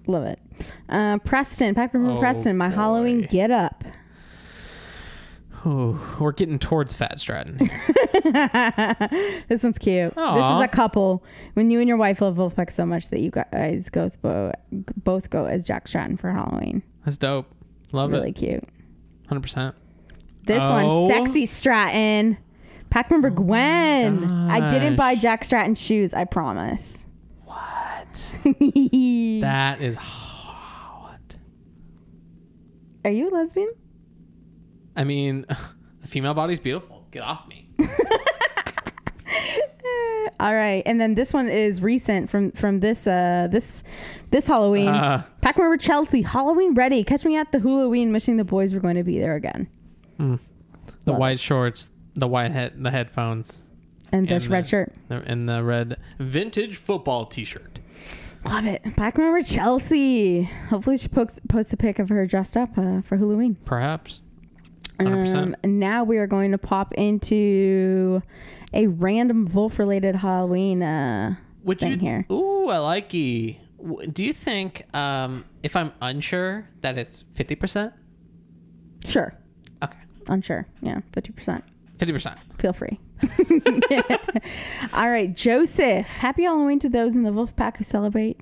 Speaker 3: Love it. Uh, Preston, pack from
Speaker 4: Oh,
Speaker 3: Preston, my
Speaker 4: boy.
Speaker 3: Halloween get up.
Speaker 4: Ooh, we're getting towards Fat Stratton.
Speaker 3: This one's cute. This is a couple. When you and your wife love Vulfpeck so much that you guys go both, both go as Jack Stratton for Halloween.
Speaker 4: That's dope. Love
Speaker 3: really
Speaker 4: it.
Speaker 3: Really cute.
Speaker 4: Hundred percent.
Speaker 3: This
Speaker 4: Oh.
Speaker 3: one, sexy Stratton. Pack member Gwen. I didn't buy. Jack Stratton shoes. I promise.
Speaker 4: What? That is hot.
Speaker 3: Are you a lesbian?
Speaker 4: I mean, the female body's beautiful. Get off me.
Speaker 3: All right, and then this one is recent from from this uh this this Halloween.
Speaker 4: Uh.
Speaker 3: Pack member Chelsea, Halloween ready. Catch me at the Halloween. Wishing the boys were going to be there again.
Speaker 4: The
Speaker 3: Love
Speaker 4: white shorts, the white head, the headphones,
Speaker 3: And this
Speaker 4: And
Speaker 3: red
Speaker 4: the-
Speaker 3: shirt.
Speaker 4: the- and the red vintage football T-shirt.
Speaker 3: Love it. Pack member Chelsea. Hopefully she posts posts a pic of her dressed up uh, for Halloween.
Speaker 4: Perhaps. 100%.
Speaker 3: Um, now we are going to pop into a random Vulf related Halloween uh,
Speaker 4: Would you?
Speaker 3: thing here.
Speaker 4: Ooh, I like you. Do you think um, if I'm unsure that it's fifty percent?
Speaker 3: Sure.
Speaker 4: Okay,
Speaker 3: Unsure. Yeah, 50%.
Speaker 4: Fifty percent.
Speaker 3: Feel free. All right, Joseph. Happy Halloween to those in the Wolf Pack who celebrate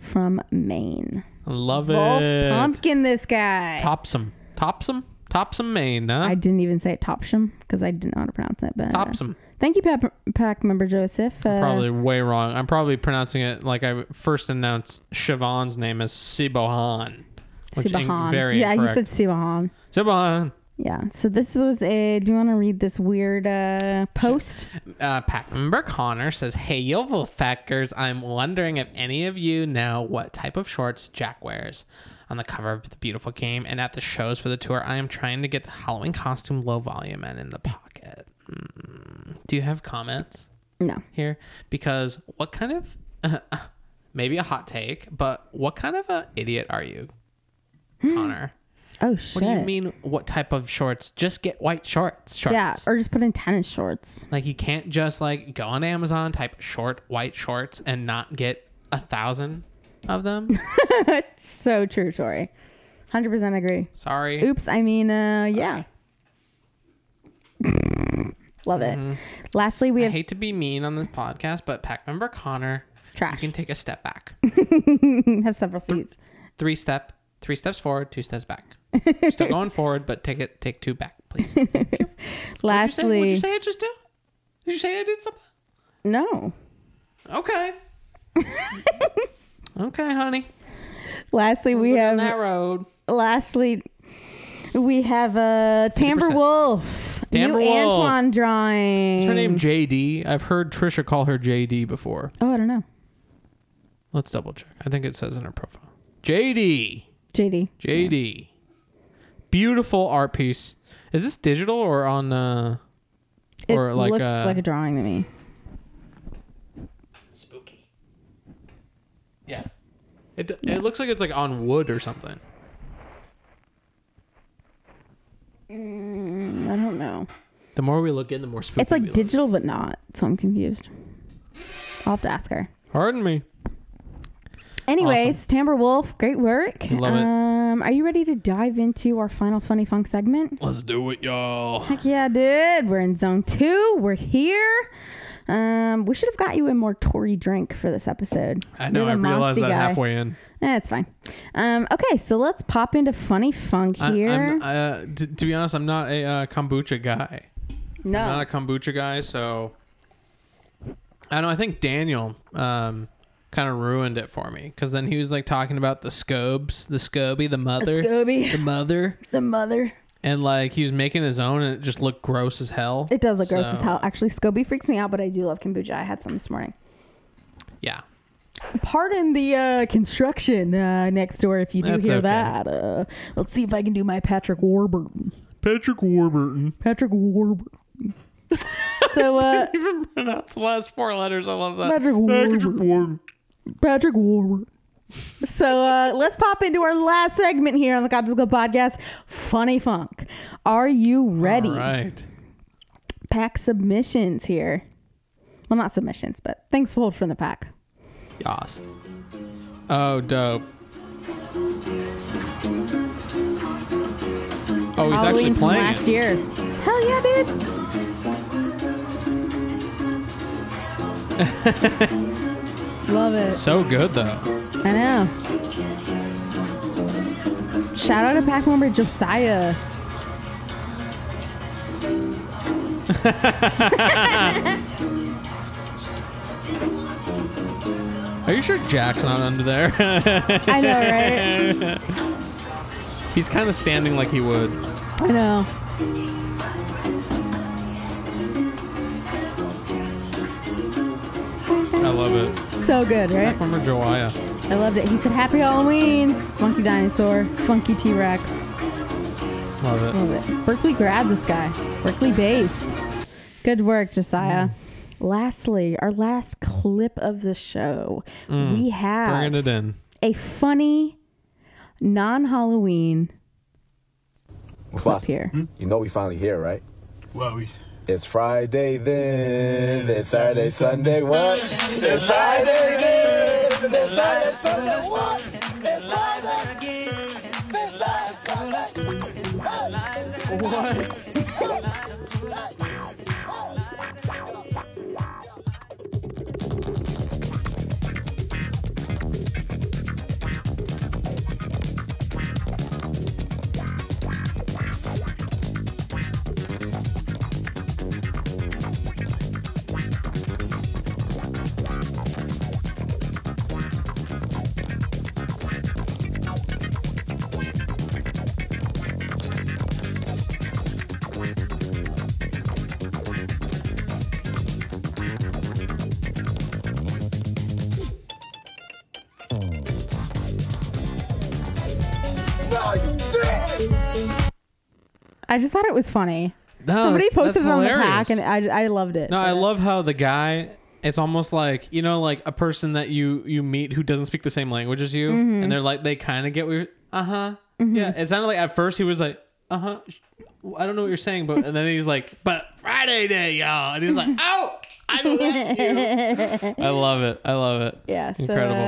Speaker 3: from Maine.
Speaker 4: Love
Speaker 3: Wolf
Speaker 4: it.
Speaker 3: Pumpkin, this guy.
Speaker 4: Topsom. Topsom? Topsom, Maine. Huh?
Speaker 3: I didn't even say it Topsham because I didn't know how to pronounce it. But uh,
Speaker 4: Topsum.
Speaker 3: thank you, Pack, Pack member Joseph. Uh,
Speaker 4: Probably way wrong. I'm probably pronouncing it like I first announced Siobhan's name as Sibohan. Which
Speaker 3: Sibahan.
Speaker 4: very
Speaker 3: yeah,
Speaker 4: incorrect.
Speaker 3: you said Sibahan.
Speaker 4: Sibohan.
Speaker 3: Yeah. So this was a. Do you want to read this weird uh, post?
Speaker 4: Uh, pack member Connor says, Hey, yo, Wolfpackers. I'm wondering if any of you know what type of shorts Jack wears on the cover of the beautiful game and at the shows for the tour. I am trying to get the Halloween costume low volume and in the pocket. Hmm. Do you have comments
Speaker 3: No.
Speaker 4: here? Because what kind of, maybe a hot take, but what kind of a idiot are you, Connor?
Speaker 3: Oh shit.
Speaker 4: What do you mean? What type of shorts? Just get white shorts. Shorts.
Speaker 3: Yeah, or just put in tennis shorts.
Speaker 4: Like you can't just like go on Amazon, type short white shorts, and not get a thousand of them.
Speaker 3: it's So true, Tori. Hundred percent agree.
Speaker 4: Sorry.
Speaker 3: Oops. I mean, uh, yeah. Love it. Lastly, we
Speaker 4: I
Speaker 3: have
Speaker 4: hate to be mean on this podcast, but pack member Connor,
Speaker 3: Trash.
Speaker 4: you can take a step back.
Speaker 3: have several seats.
Speaker 4: Three step, three steps forward, two steps back. Still going forward, but take it, take two back, please. You. What'd you say?
Speaker 3: Lastly,
Speaker 4: What'd you say I just did? Did you say I did something?
Speaker 3: no.
Speaker 4: Okay. okay, honey.
Speaker 3: Lastly, we
Speaker 4: Moving
Speaker 3: have
Speaker 4: that road.
Speaker 3: lastly we have uh, Tamber
Speaker 4: 50%.
Speaker 3: Wolf.
Speaker 4: Tamber
Speaker 3: New
Speaker 4: Wolf.
Speaker 3: Antoine drawing.
Speaker 4: Is her name JD? I've heard Trisha call her JD before.
Speaker 3: Oh, I don't know.
Speaker 4: Let's double check. I think it says in her profile. JD.
Speaker 3: JD.
Speaker 4: JD. Beautiful art piece. Is this digital or on uh
Speaker 3: It
Speaker 4: or like
Speaker 3: looks
Speaker 4: uh,
Speaker 3: like a drawing to me.
Speaker 4: spooky. Yeah. It it looks like it's like on wood or something.
Speaker 3: Mm, I don't know.
Speaker 4: The more we look in, the more spooky.
Speaker 3: It's like
Speaker 4: we look.
Speaker 3: digital, but not. So I'm confused. I'll have to ask her.
Speaker 4: Pardon me.
Speaker 3: Anyways, Tamber Wolf, great work.
Speaker 4: Love it.
Speaker 3: Um, are you ready to dive into our final funny funk segment?
Speaker 4: Let's do it, y'all.
Speaker 3: Heck yeah, dude. We're in zone two. We're here. Um, we should have got you a more Tory drink for this episode.
Speaker 4: I know. I realized that
Speaker 3: guy.
Speaker 4: halfway in.
Speaker 3: Eh, it's fine. Um, okay, so let's pop into funny funk here.
Speaker 4: I'm, uh, t- to be honest, I'm not a uh, kombucha guy.
Speaker 3: no,
Speaker 4: I'm not a kombucha guy, so I don't know. I think Daniel um, kind of ruined it for me because then he was like talking about the scobes, the scoby, the mother,
Speaker 3: Scoby.
Speaker 4: the mother,
Speaker 3: the mother.
Speaker 4: and like he was making his own, and it just looked gross as hell.
Speaker 3: It does look gross as hell. Actually, Scoby freaks me out, but I do love kombucha. I had some this morning.
Speaker 4: Yeah,
Speaker 3: Pardon the uh, construction uh, next door if you do
Speaker 4: That's
Speaker 3: hear
Speaker 4: okay.
Speaker 3: that. Uh, let's see if I can do my Patrick Warburton.
Speaker 4: Patrick Warburton.
Speaker 3: Patrick Warburton. so, uh,
Speaker 4: Even pronounce the last four letters. I love that.
Speaker 3: Patrick Warburton.
Speaker 4: Patrick Warburton.
Speaker 3: Patrick Warburton. So uh, let's pop into our last segment here on the Conscious Club podcast, Funny Funk. Are you ready?
Speaker 4: All right.
Speaker 3: Pack submissions here. Well, not submissions, but thanks for hold from the pack.
Speaker 4: Yas. Oh, dope. Oh, he's
Speaker 3: Halloween
Speaker 4: actually
Speaker 3: from
Speaker 4: playing
Speaker 3: last year. Hell yeah, dude. Love it.
Speaker 4: So good though.
Speaker 3: I know. Shout out to pack member Josiah.
Speaker 4: Are you sure Jack's not under there?
Speaker 3: I know, right?
Speaker 4: he's kind of standing like he would.
Speaker 3: I know.
Speaker 4: I love it.
Speaker 3: So good, right?
Speaker 4: Remember Joia?
Speaker 3: I loved it. He said, Happy Halloween, Funky Dinosaur, Funky T Rex.
Speaker 4: Love it.
Speaker 3: Love it. Berkeley grabbed this guy. Berkeley base. Good work, Josiah. Mm. Lastly, our last clip of the show. Mm. we have
Speaker 4: Bringing it in.
Speaker 3: a funny, non Halloween clip here. Hmm?
Speaker 7: You know we finally here, right?
Speaker 8: Well, we.
Speaker 7: It's Friday then, it's Saturday, Sunday, what? It's Friday then, it's Saturday, Sunday, what? It's Friday
Speaker 3: I just thought it was funny.
Speaker 4: No,
Speaker 3: Somebody
Speaker 4: that's- that's
Speaker 3: posted it on the pack, and I, I loved it.
Speaker 4: No, I love how the guy. It's almost like you know, like a person that you you meet who doesn't speak the same language as you,
Speaker 3: Mm-hmm.
Speaker 4: and they're like they kind of get what. you're Uh huh. Yeah, it sounded like at first he was like, uh huh. I don't know what you're saying, but and then he's like, but Friday day, y'all, and he's like, oh, I love you. I love it. I love it.
Speaker 3: Yes.
Speaker 4: incredible.
Speaker 3: Uh,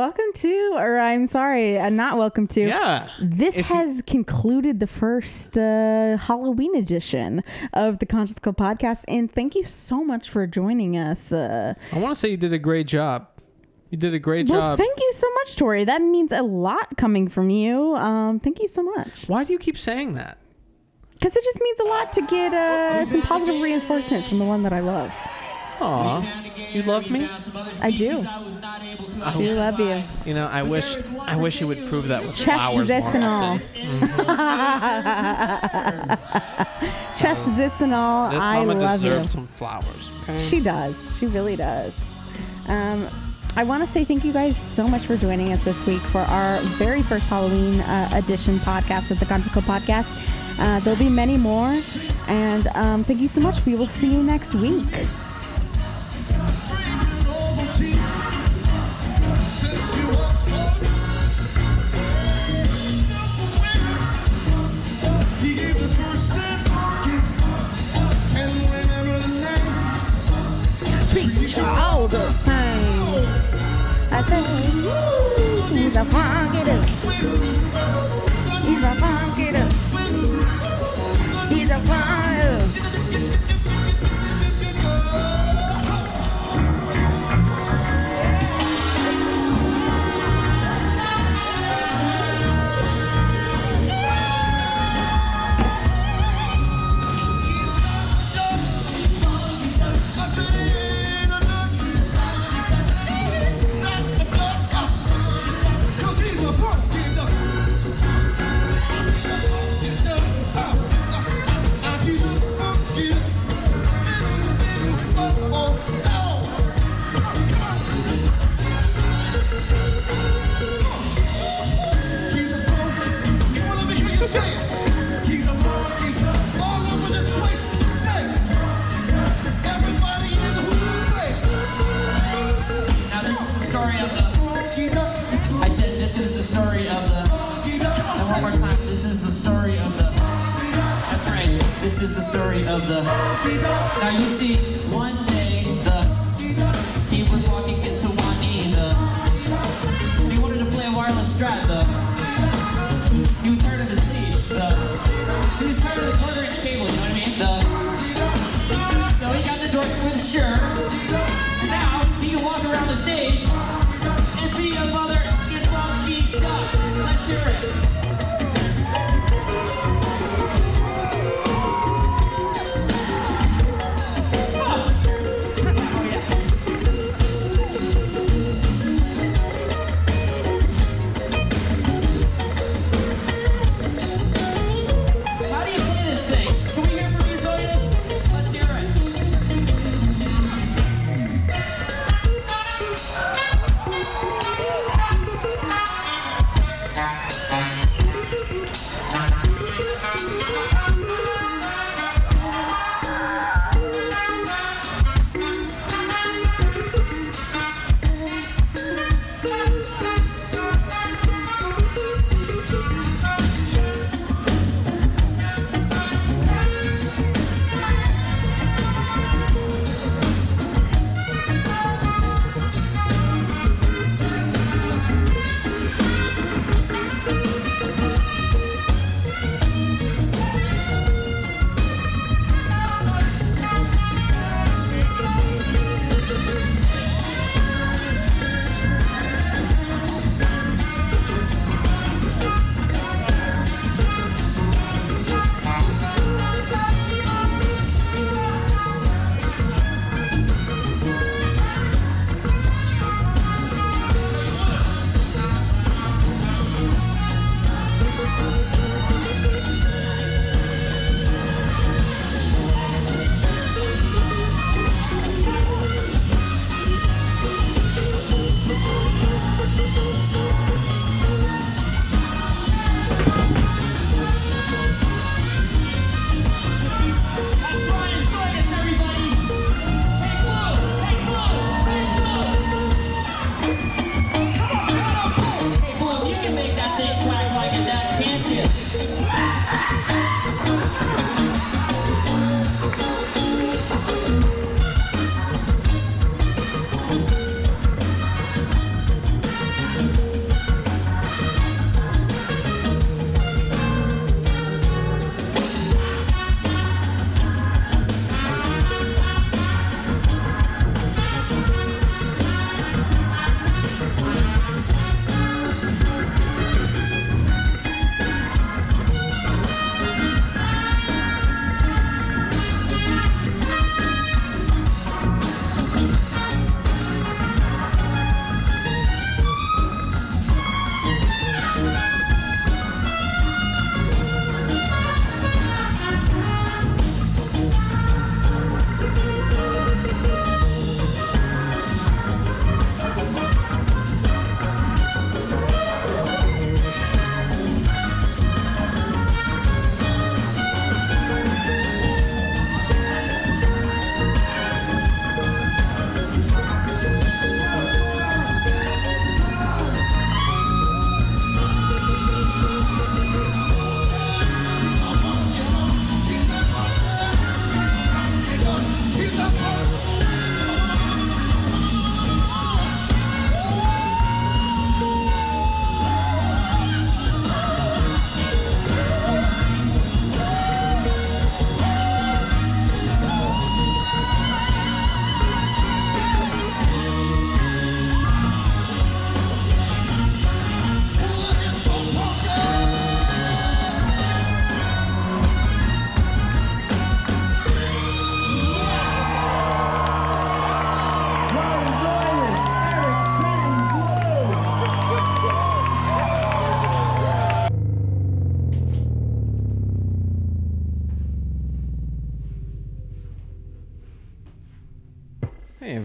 Speaker 3: welcome to, or I'm sorry, uh, not welcome to.
Speaker 4: yeah.
Speaker 3: This
Speaker 4: If you-
Speaker 3: has concluded the first uh, Halloween edition of the Conscious Club podcast, and thank you so much for joining us. Uh,
Speaker 4: I want to say you did a great job. You did a great
Speaker 3: well,
Speaker 4: job.
Speaker 3: thank you so much, Tori. That means a lot coming from you. Um, thank you so much.
Speaker 4: Why do you keep saying that?
Speaker 3: Because it just means a lot to get uh, some positive reinforcement from the one that I love.
Speaker 4: Aw, you love me.
Speaker 3: I do. I do love you.
Speaker 4: You know, I wish I wish you would prove that with
Speaker 3: Chest
Speaker 4: flowers
Speaker 3: zits
Speaker 4: more
Speaker 3: and all.
Speaker 4: often.
Speaker 3: Chest zits and all.
Speaker 4: This
Speaker 3: I
Speaker 4: mama
Speaker 3: love you.
Speaker 4: deserves some flowers. Okay.
Speaker 3: She does. She really does. Um, I want to say thank you guys so much for joining us this week for our very first Halloween uh, edition podcast of the Conscious Club podcast. Uh, there'll be many more. And um, thank you so much. We will see you next week. All the same. I think he's a funky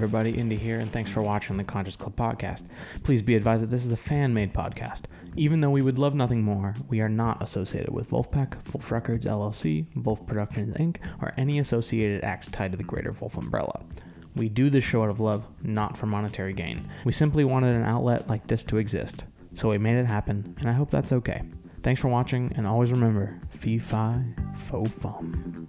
Speaker 6: everybody,
Speaker 4: Indy here, and thanks for watching the Conscious Club podcast. Please be advised that this is a fan made podcast. Even though we would love nothing more, we are not associated with Vulfpeck, Vulf Records LLC, Vulf Productions Inc., or any associated acts tied to the greater Vulf umbrella. We do this show out of love, not for monetary gain. We simply wanted an outlet like this to exist, so we made it happen, and I hope that's okay. Thanks for watching, and always remember, fee fi fo fum.